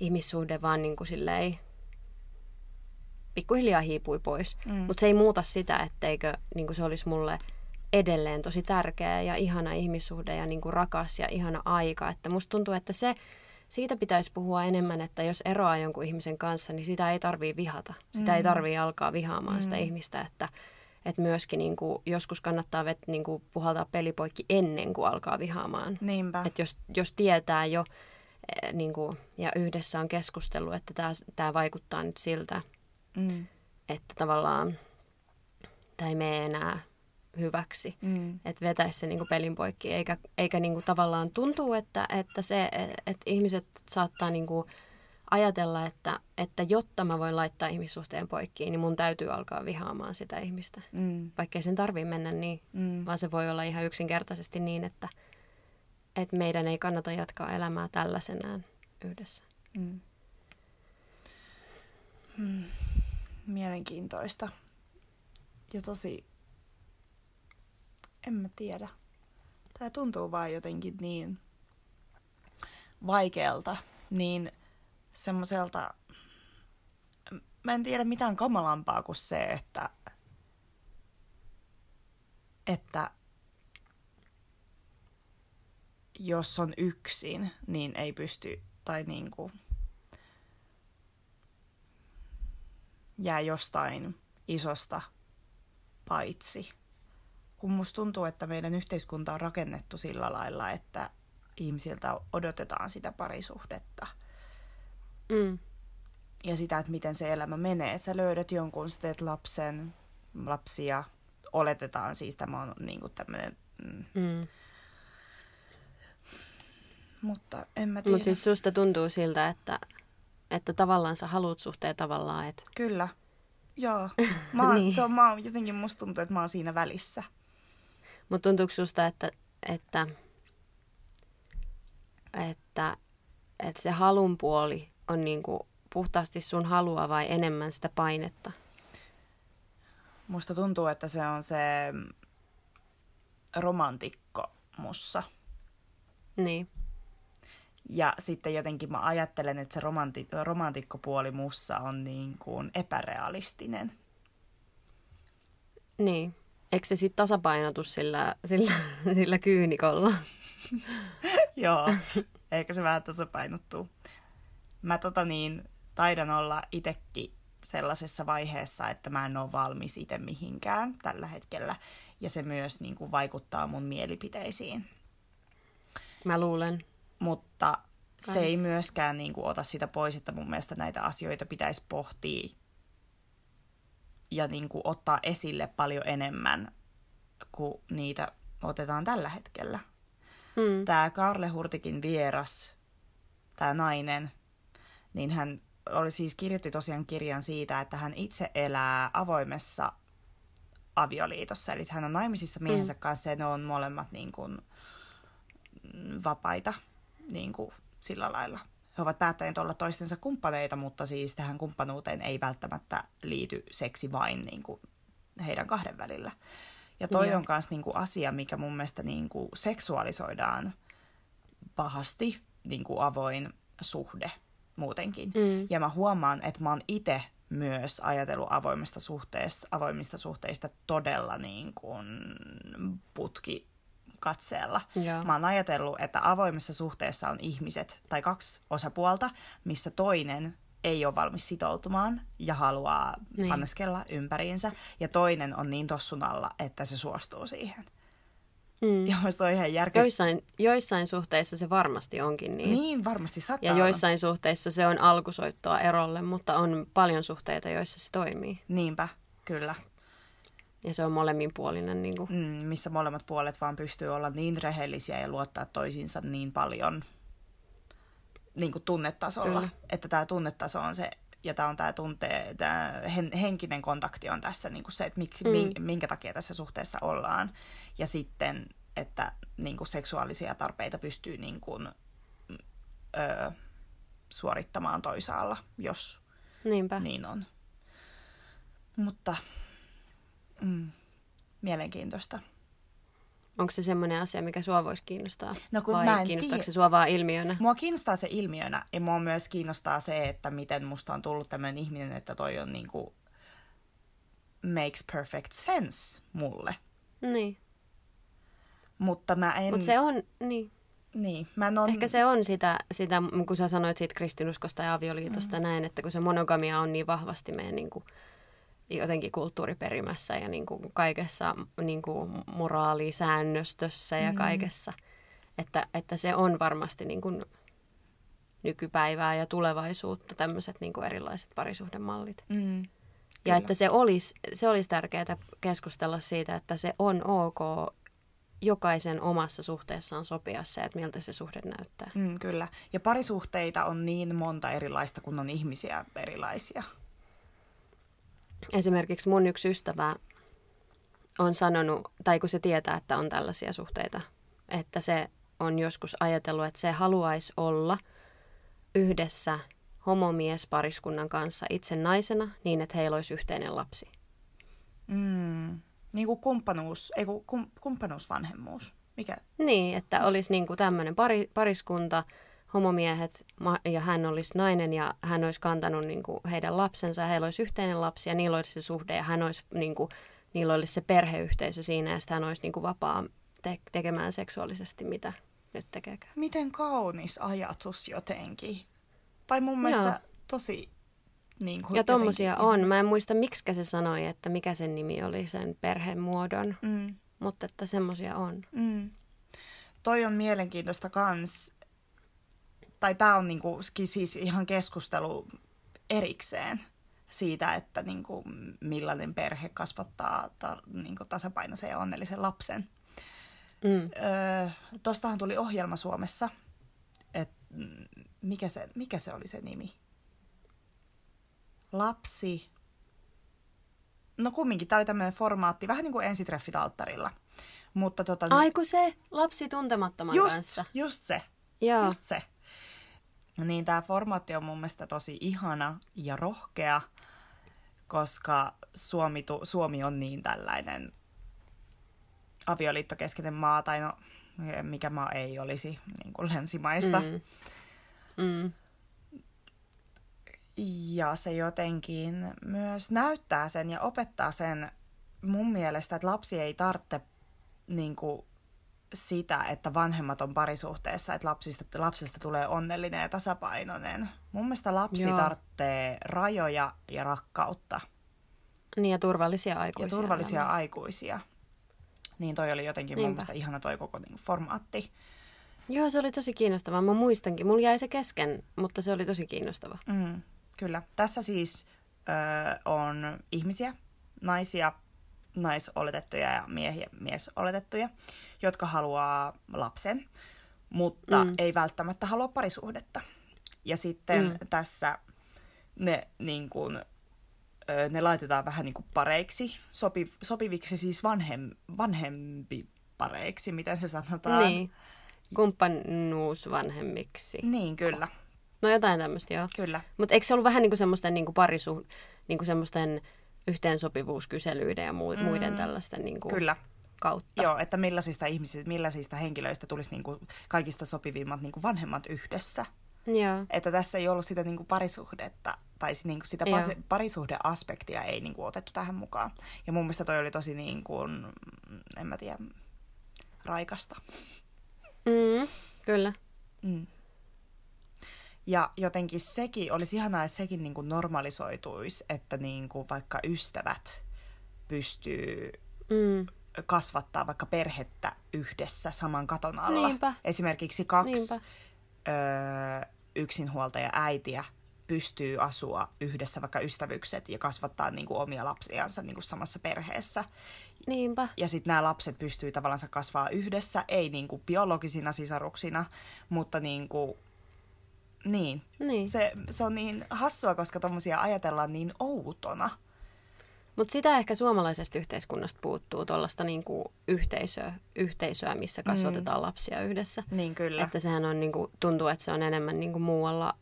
Speaker 1: ihmissuhde vaan niinku silleen pikkuhiljaa hiipui pois. Mm. Mutta se ei muuta sitä, etteikö niinku se olisi mulle edelleen tosi tärkeä ja ihana ihmissuhde ja niinku rakas ja ihana aika. Että musta tuntuu, että se, siitä pitäisi puhua enemmän, että jos eroaa jonkun ihmisen kanssa, niin sitä ei tarvii vihata. Sitä mm. ei tarvii alkaa vihaamaan mm. sitä ihmistä, että – että myöskin niin kuin, joskus kannattaa vet, niin kuin, puhaltaa pelipoikki ennen kuin alkaa vihaamaan.
Speaker 2: Niinpä.
Speaker 1: Että jos, jos tietää jo eh, niin kuin, ja yhdessä on keskustellut, että tämä, tämä vaikuttaa nyt siltä, mm. että tavallaan tämä ei mene enää hyväksi.
Speaker 2: Mm.
Speaker 1: Että vetäisi se niinku pelin poikki, eikä, eikä niinku tavallaan tuntuu, että, että, se, että ihmiset saattaa niinku ajatella, että, että jotta mä voin laittaa ihmissuhteen poikki, niin mun täytyy alkaa vihaamaan sitä ihmistä.
Speaker 2: Mm.
Speaker 1: Vaikkei sen tarvii mennä niin,
Speaker 2: Mm.
Speaker 1: vaan se voi olla ihan yksinkertaisesti niin, että, että meidän ei kannata jatkaa elämää tällaisenään yhdessä.
Speaker 2: Mm. Mm. Mielenkiintoista. Ja tosi, en mä tiedä. Tämä tuntuu vaan jotenkin niin vaikealta, niin semmoiselta, mä en tiedä mitään kamalampaa kuin se, että, että jos on yksin, niin ei pysty, tai niin kuin jää jostain isosta paitsi. Kun musta tuntuu, että meidän yhteiskunta on rakennettu sillä lailla, että ihmisiltä odotetaan sitä parisuhdetta
Speaker 1: Mm.
Speaker 2: ja sitä, että miten se elämä menee. Että sä löydät jonkun, sä teet lapsen, lapsia, oletetaan siis tämä on niin kuin tämmöinen, mm,
Speaker 1: Mm.
Speaker 2: mutta en mä tiedä.
Speaker 1: Mutta siis susta tuntuu siltä, että, että tavallaan sä haluat suhteen tavallaan, että
Speaker 2: Kyllä. Joo. Mä oon,
Speaker 1: Niin.
Speaker 2: niin. se on, mä oon, jotenkin musta tuntuu, että mä oon siinä välissä.
Speaker 1: Mutta tuntuuko susta, että, että, että, että se halun puoli on niinku puhtaasti sun halua vai enemmän sitä painetta?
Speaker 2: Musta tuntuu, että se on se romantikko mussa.
Speaker 1: Niin.
Speaker 2: Ja sitten jotenkin mä ajattelen, että se romanti, romantikkopuoli mussa on niin kuin epärealistinen.
Speaker 1: Niin. Eikö se sitten tasapainotu sillä, sillä, sillä kyynikolla?
Speaker 2: Joo, eikä se vähän tasapainottuu. Mä tota niin, taidan olla itekin sellaisessa vaiheessa, että mä en ole valmis itse mihinkään tällä hetkellä. Ja se myös niin kuin, vaikuttaa mun mielipiteisiin.
Speaker 1: Mä luulen.
Speaker 2: Mutta se ei
Speaker 1: Kans.
Speaker 2: myöskään niin kuin, ota sitä pois, että mun mielestä näitä asioita pitäisi pohtia ja niin kuin, ottaa esille paljon enemmän kuin niitä otetaan tällä hetkellä.
Speaker 1: Mm.
Speaker 2: Tämä Karle Hurtikin vieras, tämä nainen, niin hän oli siis kirjoitti tosiaan kirjan siitä, että hän itse elää avoimessa avioliitossa. Eli hän on naimisissa miehensä mm. kanssa ja ne on molemmat niin kuin, vapaita niin kuin, sillä lailla. He ovat päättäneet olla toistensa kumppaneita, mutta siis tähän kumppanuuteen ei välttämättä liity seksi vain niin kuin, heidän kahden välillä. Ja toi
Speaker 1: Joo.
Speaker 2: on myös niin kuin, asia, mikä mun mielestä niin kuin, seksuaalisoidaan pahasti, niin kuin avoin suhde muutenkin.
Speaker 1: Mm.
Speaker 2: Ja mä huomaan, että mä oon itse myös ajatellut avoimesta suhteesta, avoimista suhteista todella niin kuin putki katseella.
Speaker 1: Joo.
Speaker 2: Mä oon ajatellut, että avoimessa suhteessa on ihmiset tai kaksi osapuolta, missä toinen ei ole valmis sitoutumaan ja haluaa
Speaker 1: Niin.
Speaker 2: panneskella ympäriinsä, ja toinen on niin tossun alla, että se suostuu siihen.
Speaker 1: Mm.
Speaker 2: Ja musta on ihan järkeä.
Speaker 1: Joissain, joissain suhteissa se varmasti onkin niin.
Speaker 2: Niin, varmasti saattaa
Speaker 1: Ja
Speaker 2: olla.
Speaker 1: joissain suhteissa se on alkusoittoa erolle, mutta on paljon suhteita, joissa se toimii.
Speaker 2: Niinpä, kyllä.
Speaker 1: Ja se on molemminpuolinen. Niin kuin.
Speaker 2: Mm, missä molemmat puolet vaan pystyy olla niin rehellisiä ja luottaa toisiinsa niin paljon niin kuin tunnetasolla.
Speaker 1: Kyllä.
Speaker 2: Että tämä tunnetaso on se, ja tämä on tämä tunte, tämä hen, henkinen kontakti on tässä niin kuin se, että mik,
Speaker 1: Mm.
Speaker 2: mm. minkä takia tässä suhteessa ollaan. Ja sitten, että niin kuin seksuaalisia tarpeita pystyy niin kuin, ö, suorittamaan toisaalla, jos
Speaker 1: Niinpä.
Speaker 2: niin on. Mutta mm, mielenkiintoista.
Speaker 1: Onko se semmoinen asia, mikä sua voisi kiinnostaa?
Speaker 2: No kun
Speaker 1: Vai
Speaker 2: mä en
Speaker 1: kiinnostaako
Speaker 2: tiedä.
Speaker 1: se sua vaan ilmiönä?
Speaker 2: Mua kiinnostaa se ilmiönä ja mua myös kiinnostaa se, että miten musta on tullut tämmöinen ihminen, että toi on niinku makes perfect sense mulle.
Speaker 1: Niin.
Speaker 2: Mutta mä en...
Speaker 1: Mutta se on, niin.
Speaker 2: Niin, mä en on...
Speaker 1: Ehkä se on sitä, sitä, kun sä sanoit siitä kristinuskosta ja avioliitosta mm. näin, että kun se monogamia on niin vahvasti meidän niin kuin, jotenkin kulttuuriperimässä ja niin kuin kaikessa niin kuin moraalisäännöstössä ja
Speaker 2: Mm.
Speaker 1: kaikessa, että, että se on varmasti niin kuin nykypäivää ja tulevaisuutta, tämmöiset niin kuin erilaiset parisuhdemallit.
Speaker 2: Mm.
Speaker 1: Ja että se olisi, se olisi tärkeää keskustella siitä, että se on ok jokaisen omassa suhteessaan sopia se, että miltä se suhde näyttää.
Speaker 2: Mm, kyllä. Ja parisuhteita on niin monta erilaista, kun on ihmisiä erilaisia.
Speaker 1: Esimerkiksi mun yksi ystävä on sanonut, tai kun se tietää, että on tällaisia suhteita, että se on joskus ajatellut, että se haluaisi olla yhdessä homomiespariskunnan kanssa itse naisena niin, että heillä olisi yhteinen lapsi.
Speaker 2: Mm. Niin kuin kumppanuus, ei kun kum, kumppanuusvanhemmuus. Mikä?
Speaker 1: Niin, että olisi niin kuin tämmöinen pari, pariskunta, homomiehet ja hän olisi nainen ja hän olisi kantanut niin kuin heidän lapsensa ja heillä olisi yhteinen lapsi ja niillä olisi se suhde ja hän olisi, niin kuin, niillä olisi se perheyhteisö siinä ja sitten hän olisi niin kuin vapaa te- tekemään seksuaalisesti mitä nyt tekeekään.
Speaker 2: Miten kaunis ajatus jotenkin. Tai mun mielestä Joo. tosi niin kuin
Speaker 1: ja tommosia on. Mä en muista, miksi se sanoi, että mikä sen nimi oli sen perhemuodon, mm. mutta että semmosia on.
Speaker 2: Mm. Toi on mielenkiintoista kans, tai tää on niinku, siis ihan keskustelu erikseen siitä, että niinku, millainen perhe kasvattaa ta, niinku, tasapainoisen ja onnellisen lapsen. Mm. Öö, tostahan tuli ohjelma Suomessa, että mikä se, mikä se oli se nimi? lapsi, no kumminkin, tämä oli tämmöinen formaatti, vähän niin kuin ensitreffit alttarilla. Mutta tota,
Speaker 1: Aiku se, lapsi tuntemattoman
Speaker 2: just,
Speaker 1: kanssa.
Speaker 2: Just se,
Speaker 1: Joo.
Speaker 2: just se. Niin tämä formaatti on mun mielestä tosi ihana ja rohkea, koska Suomi, tu, Suomi on niin tällainen avioliittokeskeinen maa, tai no mikä maa ei olisi niin kuin länsimaista. Mm. Mm. Ja se jotenkin myös näyttää sen ja opettaa sen mun mielestä, että lapsi ei tarvitse niin kuin, sitä, että vanhemmat on parisuhteessa, että lapsista, lapsesta tulee onnellinen ja tasapainoinen. Mun mielestä lapsi Joo. tarvitsee rajoja ja rakkautta.
Speaker 1: Niin ja turvallisia aikuisia.
Speaker 2: Ja turvallisia myös. aikuisia. Niin toi oli jotenkin Niinpä. mun mielestä ihana toi koko niin, formaatti.
Speaker 1: Joo, se oli tosi kiinnostava. Mä muistankin. Mulla jäi se kesken, mutta se oli tosi kiinnostava.
Speaker 2: Mm. Kyllä. Tässä siis ö, on ihmisiä, naisia, naisoletettuja ja miehiä, miesoletettuja, jotka haluaa lapsen, mutta mm. ei välttämättä halua parisuhdetta. Ja sitten mm. tässä ne, niin kuin, ne laitetaan vähän niin kuin pareiksi, sopi, sopiviksi siis vanhem, vanhempi pareiksi, miten se sanotaan.
Speaker 1: Niin, kumppanuusvanhemmiksi.
Speaker 2: Niin, kyllä.
Speaker 1: No jotain tämmöistä, joo.
Speaker 2: Kyllä.
Speaker 1: Mutta eikö se ollut vähän niin kuin semmoisten niin kuin parisuh, niin kuin semmoisten yhteensopivuuskyselyiden ja mu- mm. muiden tällaisten niin kuin
Speaker 2: Kyllä.
Speaker 1: Kautta?
Speaker 2: Joo, että millaisista ihmisistä, millaisista henkilöistä tulisi niin kuin kaikista sopivimmat niin kuin vanhemmat yhdessä.
Speaker 1: Joo.
Speaker 2: Että tässä ei ollut sitä niin kuin parisuhdetta, tai niin kuin sitä Joo. parisuhdeaspektia ei niin kuin otettu tähän mukaan. Ja mun mielestä toi oli tosi niin kuin, en mä tiedä, raikasta.
Speaker 1: Mm, kyllä.
Speaker 2: Mm. Ja jotenkin sekin, olisi ihanaa, että sekin niin kuin normalisoituisi, että niin kuin vaikka ystävät pystyy mm. Kasvattaa vaikka perhettä yhdessä saman katon alla.
Speaker 1: Niinpä.
Speaker 2: Esimerkiksi kaksi Öö, yksinhuoltaja äitiä pystyy asua yhdessä vaikka ystävykset ja kasvattaa niin kuin omia lapsiansa niin kuin samassa perheessä.
Speaker 1: Niinpä.
Speaker 2: Ja sitten nämä lapset pystyy tavallaan kasvaa yhdessä, ei niin kuin biologisina sisaruksina, mutta niin kuin niin. niin. Se, se on niin hassua, koska tuommoisia ajatellaan niin outona.
Speaker 1: Mutta sitä ehkä suomalaisesta yhteiskunnasta puuttuu, tuollaista niinku yhteisöä, yhteisöä, missä mm. kasvatetaan mm. lapsia yhdessä.
Speaker 2: Niin kyllä.
Speaker 1: Että sehän on, niinku, tuntuu, että se on enemmän niinku muualla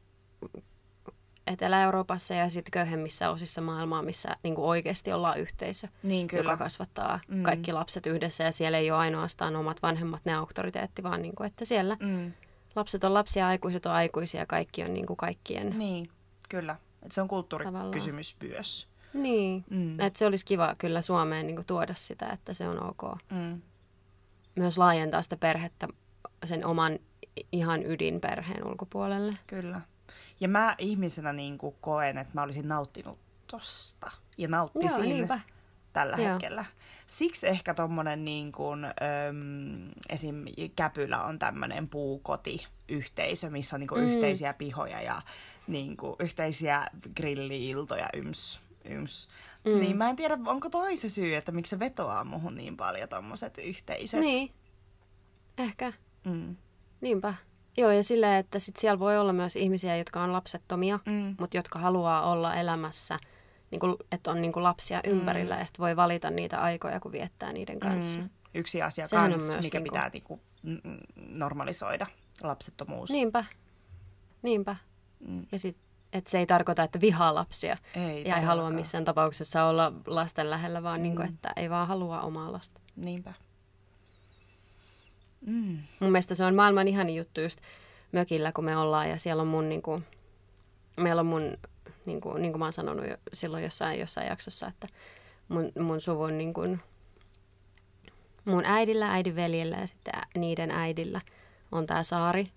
Speaker 1: Etelä-Euroopassa ja sitten köyhemmissä osissa maailmaa, missä niinku oikeasti ollaan yhteisö,
Speaker 2: niin kyllä.
Speaker 1: joka kasvattaa mm. kaikki lapset yhdessä. Ja siellä ei ole ainoastaan omat vanhemmat ne auktoriteetti, vaan niinku, että siellä mm lapset on lapsia, aikuiset on aikuisia ja kaikki on niin kuin kaikkien.
Speaker 2: Niin, kyllä. Et se on kulttuurikysymys myös.
Speaker 1: Niin, mm. että se olisi kiva kyllä Suomeen niin kuin tuoda sitä, että se on ok. Mm. Myös laajentaa sitä perhettä sen oman ihan ydinperheen ulkopuolelle.
Speaker 2: Kyllä. Ja mä ihmisenä niin kuin koen, että mä olisin nauttinut tosta. Ja nauttisin Joo, tällä Joo. hetkellä. Siksi ehkä tuommoinen niin kuin, äm, esim. Käpylä on tämmöinen puukotiyhteisö, missä on niin kuin mm. yhteisiä pihoja ja niin kuin, yhteisiä grilliiltoja yms. Yms. Mm. Niin mä en tiedä, onko toi se syy, että miksi se vetoaa muhun niin paljon tommoset yhteisöt.
Speaker 1: Niin, ehkä.
Speaker 2: Mm.
Speaker 1: Niinpä. Joo, ja silleen, että sit siellä voi olla myös ihmisiä, jotka on lapsettomia,
Speaker 2: Mm.
Speaker 1: mutta jotka haluaa olla elämässä, niin kuin, että on niin kuin lapsia ympärillä, ja sitten voi valita niitä aikoja, kun viettää niiden kanssa.
Speaker 2: Mm. Yksi asia
Speaker 1: Sehän
Speaker 2: kans,
Speaker 1: myös
Speaker 2: mikä
Speaker 1: niinku-
Speaker 2: pitää mm, mm, normalisoida, lapsettomuus.
Speaker 1: Niinpä. Niinpä.
Speaker 2: Mm.
Speaker 1: Ja sit, että se ei tarkoita, että vihaa lapsia
Speaker 2: Ei,
Speaker 1: ja ei halua missään tapauksessa olla lasten lähellä, vaan niin
Speaker 2: Mm.
Speaker 1: kuin, että ei vaan halua omaa lasta.
Speaker 2: Niinpä. Mm.
Speaker 1: Mun mielestä se on maailman ihani juttu just mökillä, kun me ollaan ja siellä on mun, niin kuin, meillä on mun, niin kuin, niin kuin mä oon sanonut jo silloin jossain, jossain jaksossa, että mun, mun suvun niin kuin, mun äidillä, äidin veljellä ja sitten niiden äidillä on tää saari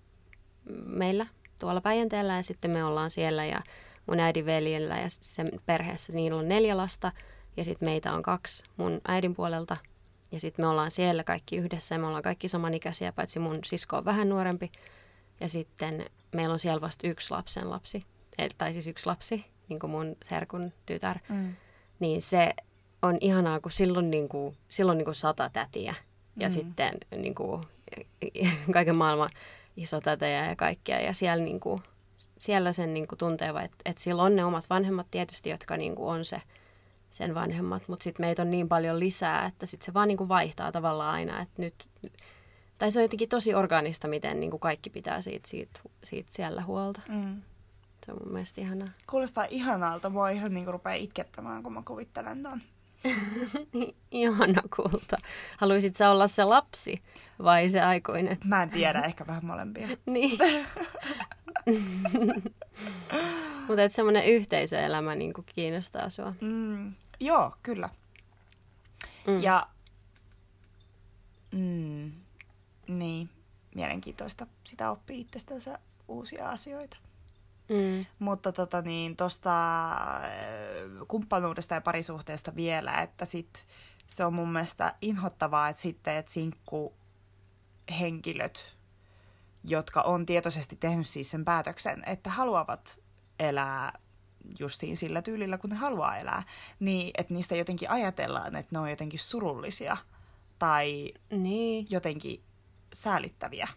Speaker 1: meillä tuolla Päijänteellä ja sitten me ollaan siellä ja mun äidin veljellä ja sen perheessä niillä on neljä lasta ja sitten meitä on kaksi mun äidin puolelta ja sitten me ollaan siellä kaikki yhdessä ja me ollaan kaikki samanikäisiä, paitsi mun sisko on vähän nuorempi. Ja sitten meillä on siellä vasta yksi lapsen lapsi, tai siis yksi lapsi, niin kuin mun serkun tytär.
Speaker 2: Mm.
Speaker 1: Niin se on ihanaa, kun silloin, niin kuin, silloin niin kuin sata tätiä ja
Speaker 2: Mm.
Speaker 1: sitten niin kuin, kaiken maailman isotätejä ja kaikkea. Ja siellä, niin kuin, siellä sen niin kuin tuntee, että, että sillä on ne omat vanhemmat tietysti, jotka niin kuin on se sen vanhemmat, mutta sitten meitä on niin paljon lisää, että sitten se vaan niin kuin vaihtaa tavallaan aina, että nyt, tai se on jotenkin tosi orgaanista, miten niin kuin kaikki pitää siitä, siitä, siitä siellä huolta.
Speaker 2: Mm.
Speaker 1: Se on mun mielestä ihanaa.
Speaker 2: Kuulostaa ihanalta. Mua ihan niinku rupeaa itkettämään, kun mä kuvittelen ton.
Speaker 1: Ihana kulta. Haluaisit sä olla se lapsi vai se aikuinen?
Speaker 2: Mä en tiedä, ehkä vähän molempia.
Speaker 1: Niin. Mutta että semmoinen yhteisöelämä niin kiinnostaa sua.
Speaker 2: Mm. Joo, kyllä.
Speaker 1: Mm.
Speaker 2: Ja mm, niin, mielenkiintoista. Sitä oppii itsestänsä uusia asioita.
Speaker 1: Mm.
Speaker 2: Mutta tota niin, tosta äh, kumppanuudesta ja parisuhteesta vielä, että sit se on mun mielestä inhottavaa, että sitten, että sinkku henkilöt, jotka on tietoisesti tehnyt siis sen päätöksen, että haluavat elää justiin sillä tyylillä, kun ne haluaa elää, niin että niistä jotenkin ajatellaan, että ne on jotenkin surullisia tai
Speaker 1: Niin,
Speaker 2: jotenkin säälittäviä.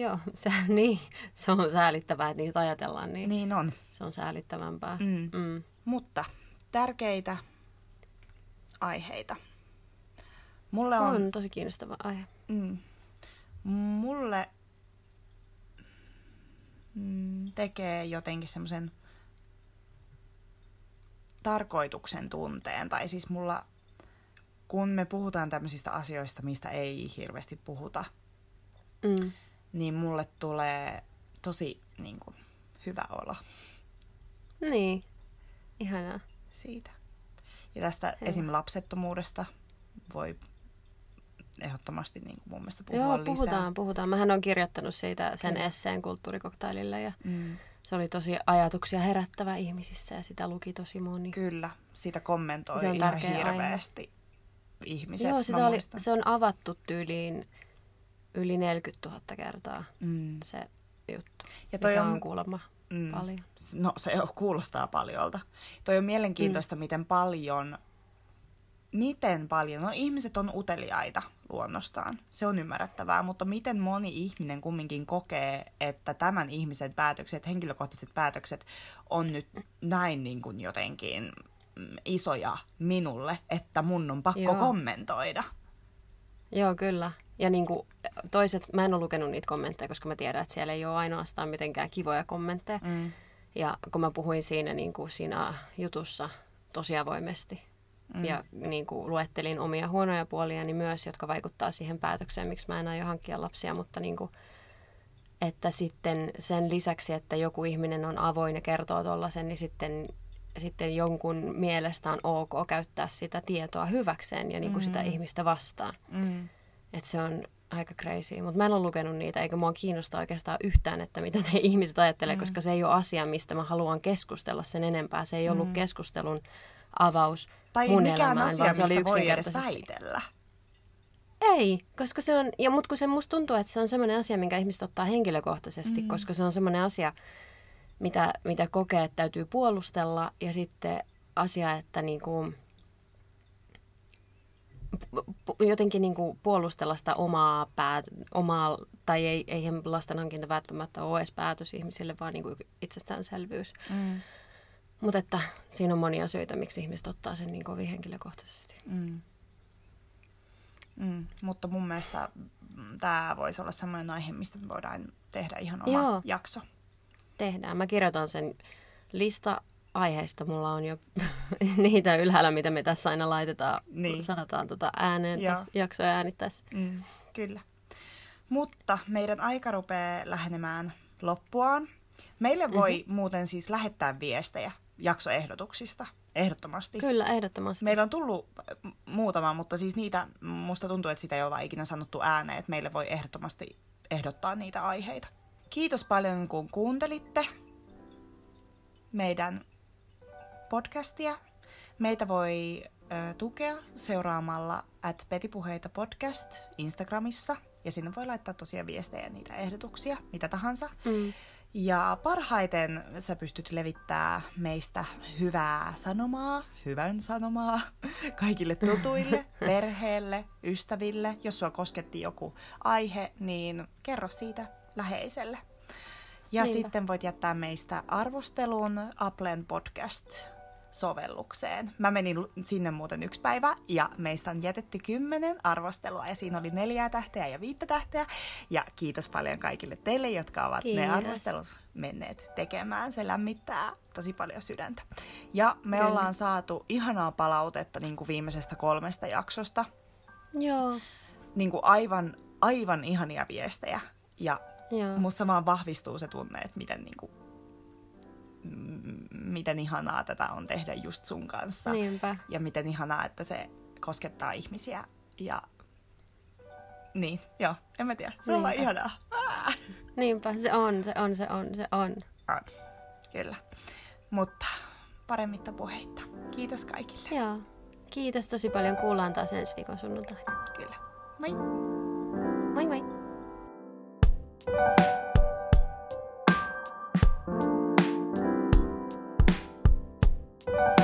Speaker 1: Joo, se, niin, se on säälittävää, että niistä ajatellaan niin.
Speaker 2: Niin on.
Speaker 1: Se on säälittävämpää.
Speaker 2: Mm.
Speaker 1: Mm.
Speaker 2: Mutta tärkeitä aiheita. Mulle on,
Speaker 1: On tosi kiinnostava aihe.
Speaker 2: Mm, mulle mm, tekee jotenkin semmoisen tarkoituksen tunteen. Tai siis mulla, kun me puhutaan tämmöisistä asioista, mistä ei hirveästi puhuta,
Speaker 1: Mm.
Speaker 2: Niin mulle tulee tosi niin kuin, hyvä olo
Speaker 1: Niin, ihanaa.
Speaker 2: siitä. Ja tästä
Speaker 1: Hyvä.
Speaker 2: esim. lapsettomuudesta voi ehdottomasti niin kuin mun mielestä puhua
Speaker 1: Joo,
Speaker 2: lisää.
Speaker 1: puhutaan, puhutaan. Mähän on kirjoittanut siitä sen esseen kulttuurikoktailille ja
Speaker 2: Mm,
Speaker 1: se oli tosi ajatuksia herättävä ihmisissä ja sitä luki tosi moni.
Speaker 2: kyllä, sitä kommentoi
Speaker 1: Se on
Speaker 2: ihan
Speaker 1: tärkeä aihe.
Speaker 2: hirveästi ihmiset.
Speaker 1: Joo, sitä oli, se on avattu tyyliin yli 40 000 kertaa
Speaker 2: Mm.
Speaker 1: se juttu,
Speaker 2: Ja toi
Speaker 1: mikä
Speaker 2: on,
Speaker 1: on kuulemma
Speaker 2: mm,
Speaker 1: paljon.
Speaker 2: No se kuulostaa paljolta. Toi on mielenkiintoista, mm. miten paljon, miten paljon, no ihmiset on uteliaita luonnostaan, se on ymmärrettävää, mutta miten moni ihminen kumminkin kokee, että tämän ihmisen päätökset, henkilökohtaiset päätökset on nyt näin niin kuin jotenkin mm, isoja minulle, että mun on pakko
Speaker 1: Joo.
Speaker 2: kommentoida.
Speaker 1: Joo, kyllä. Ja niin kuin toiset, mä en ole lukenut niitä kommentteja, koska mä tiedän, että siellä ei ole ainoastaan mitenkään kivoja kommentteja.
Speaker 2: Mm.
Speaker 1: Ja kun mä puhuin siinä, niin kuin siinä jutussa tosi avoimesti
Speaker 2: Mm.
Speaker 1: ja niin kuin luettelin omia huonoja puoliani myös, jotka vaikuttaa siihen päätökseen, miksi mä en aio hankkia lapsia, mutta niin kuin, että sitten sen lisäksi, että joku ihminen on avoin ja kertoo tollasen, niin sitten, sitten jonkun mielestä on ok käyttää sitä tietoa hyväkseen ja niin kuin sitä
Speaker 2: Mm.
Speaker 1: ihmistä vastaan.
Speaker 2: Mm.
Speaker 1: Että se on aika crazy. Mutta mä en ole lukenut niitä, eikä mua kiinnosta oikeastaan yhtään, että mitä ne ihmiset ajattelee,
Speaker 2: Mm.
Speaker 1: koska se ei ole asia, mistä mä haluan keskustella sen enempää. Se ei ollut
Speaker 2: Mm.
Speaker 1: keskustelun avaus
Speaker 2: Tai
Speaker 1: mun elämään,
Speaker 2: asia,
Speaker 1: vaan se oli yksinkertaisesti.
Speaker 2: väitellä.
Speaker 1: Ei, koska se on, ja mut kun se musta tuntuu, että se on semmoinen asia, minkä ihmiset ottaa henkilökohtaisesti, Mm. koska se on semmoinen asia, mitä, mitä kokee, että täytyy puolustella ja sitten asia, että niin kuin, jotenkin niin kuin puolustella sitä omaa, päät, omaa tai ei, eihän lasten hankinta välttämättä ole edes päätös ihmisille, vaan niin kuin itsestäänselvyys. Mm. Mutta että siinä on monia syitä, miksi ihmiset ottaa sen niin kovin henkilökohtaisesti. Mm.
Speaker 2: Mm, mutta mun mielestä tämä voisi olla sellainen aihe, mistä me voidaan tehdä ihan oma Joo. jakso.
Speaker 1: Tehdään. Mä kirjoitan sen lista aiheista. Mulla on jo niitä ylhäällä, mitä me tässä aina laitetaan, niin. sanotaan tota ääneen Joo. tässä jaksoja äänittäessä.
Speaker 2: Mm, kyllä. Mutta meidän aika rupeaa lähenemään loppuaan. Meille voi mm-hmm. muuten siis lähettää viestejä jaksoehdotuksista, ehdottomasti.
Speaker 1: Kyllä, ehdottomasti.
Speaker 2: Meillä on tullut muutama, mutta siis niitä, musta tuntuu, että sitä ei ole ikinä sanottu ääneen, että meille voi ehdottomasti ehdottaa niitä aiheita. Kiitos paljon, kun kuuntelitte meidän podcastia. Meitä voi ö, tukea seuraamalla at Petipuheita podcast Instagramissa. Ja sinne voi laittaa tosiaan viestejä, niitä ehdotuksia, mitä tahansa. Mm. Ja parhaiten sä pystyt levittää meistä hyvää sanomaa, hyvän sanomaa kaikille tutuille, perheelle, ystäville. Jos sua kosketti joku aihe, niin kerro siitä läheiselle. Ja Niinpä. sitten voit jättää meistä arvostelun Applen podcast sovellukseen. Mä menin sinne muuten yksi päivä ja meistä on jätetty kymmenen arvostelua ja siinä oli neljää tähteä ja viittä tähteä. Ja kiitos paljon kaikille teille, jotka ovat kiitos. ne arvostelut menneet tekemään. Se lämmittää tosi paljon sydäntä. Ja me Kyllä. ollaan saatu ihanaa palautetta niin kuin viimeisestä kolmesta jaksosta.
Speaker 1: Joo.
Speaker 2: Niin kuin aivan, aivan ihania viestejä. Ja Joo. musta vaan vahvistuu se tunne, että miten niin kuin miten ihanaa tätä on tehdä just sun kanssa.
Speaker 1: Niinpä.
Speaker 2: Ja miten ihanaa, että se koskettaa ihmisiä. Ja niin, joo, en mä tiedä. Se Niinpä. on vaan ihanaa. Ah.
Speaker 1: Niinpä, se on, se on, se on, se on.
Speaker 2: On, kyllä. Mutta paremmitta puheitta. Kiitos kaikille.
Speaker 1: Joo. Kiitos tosi paljon. Kuullaan taas ensi viikon sunnuntaina.
Speaker 2: Kyllä. Moi.
Speaker 1: Moi moi. thank you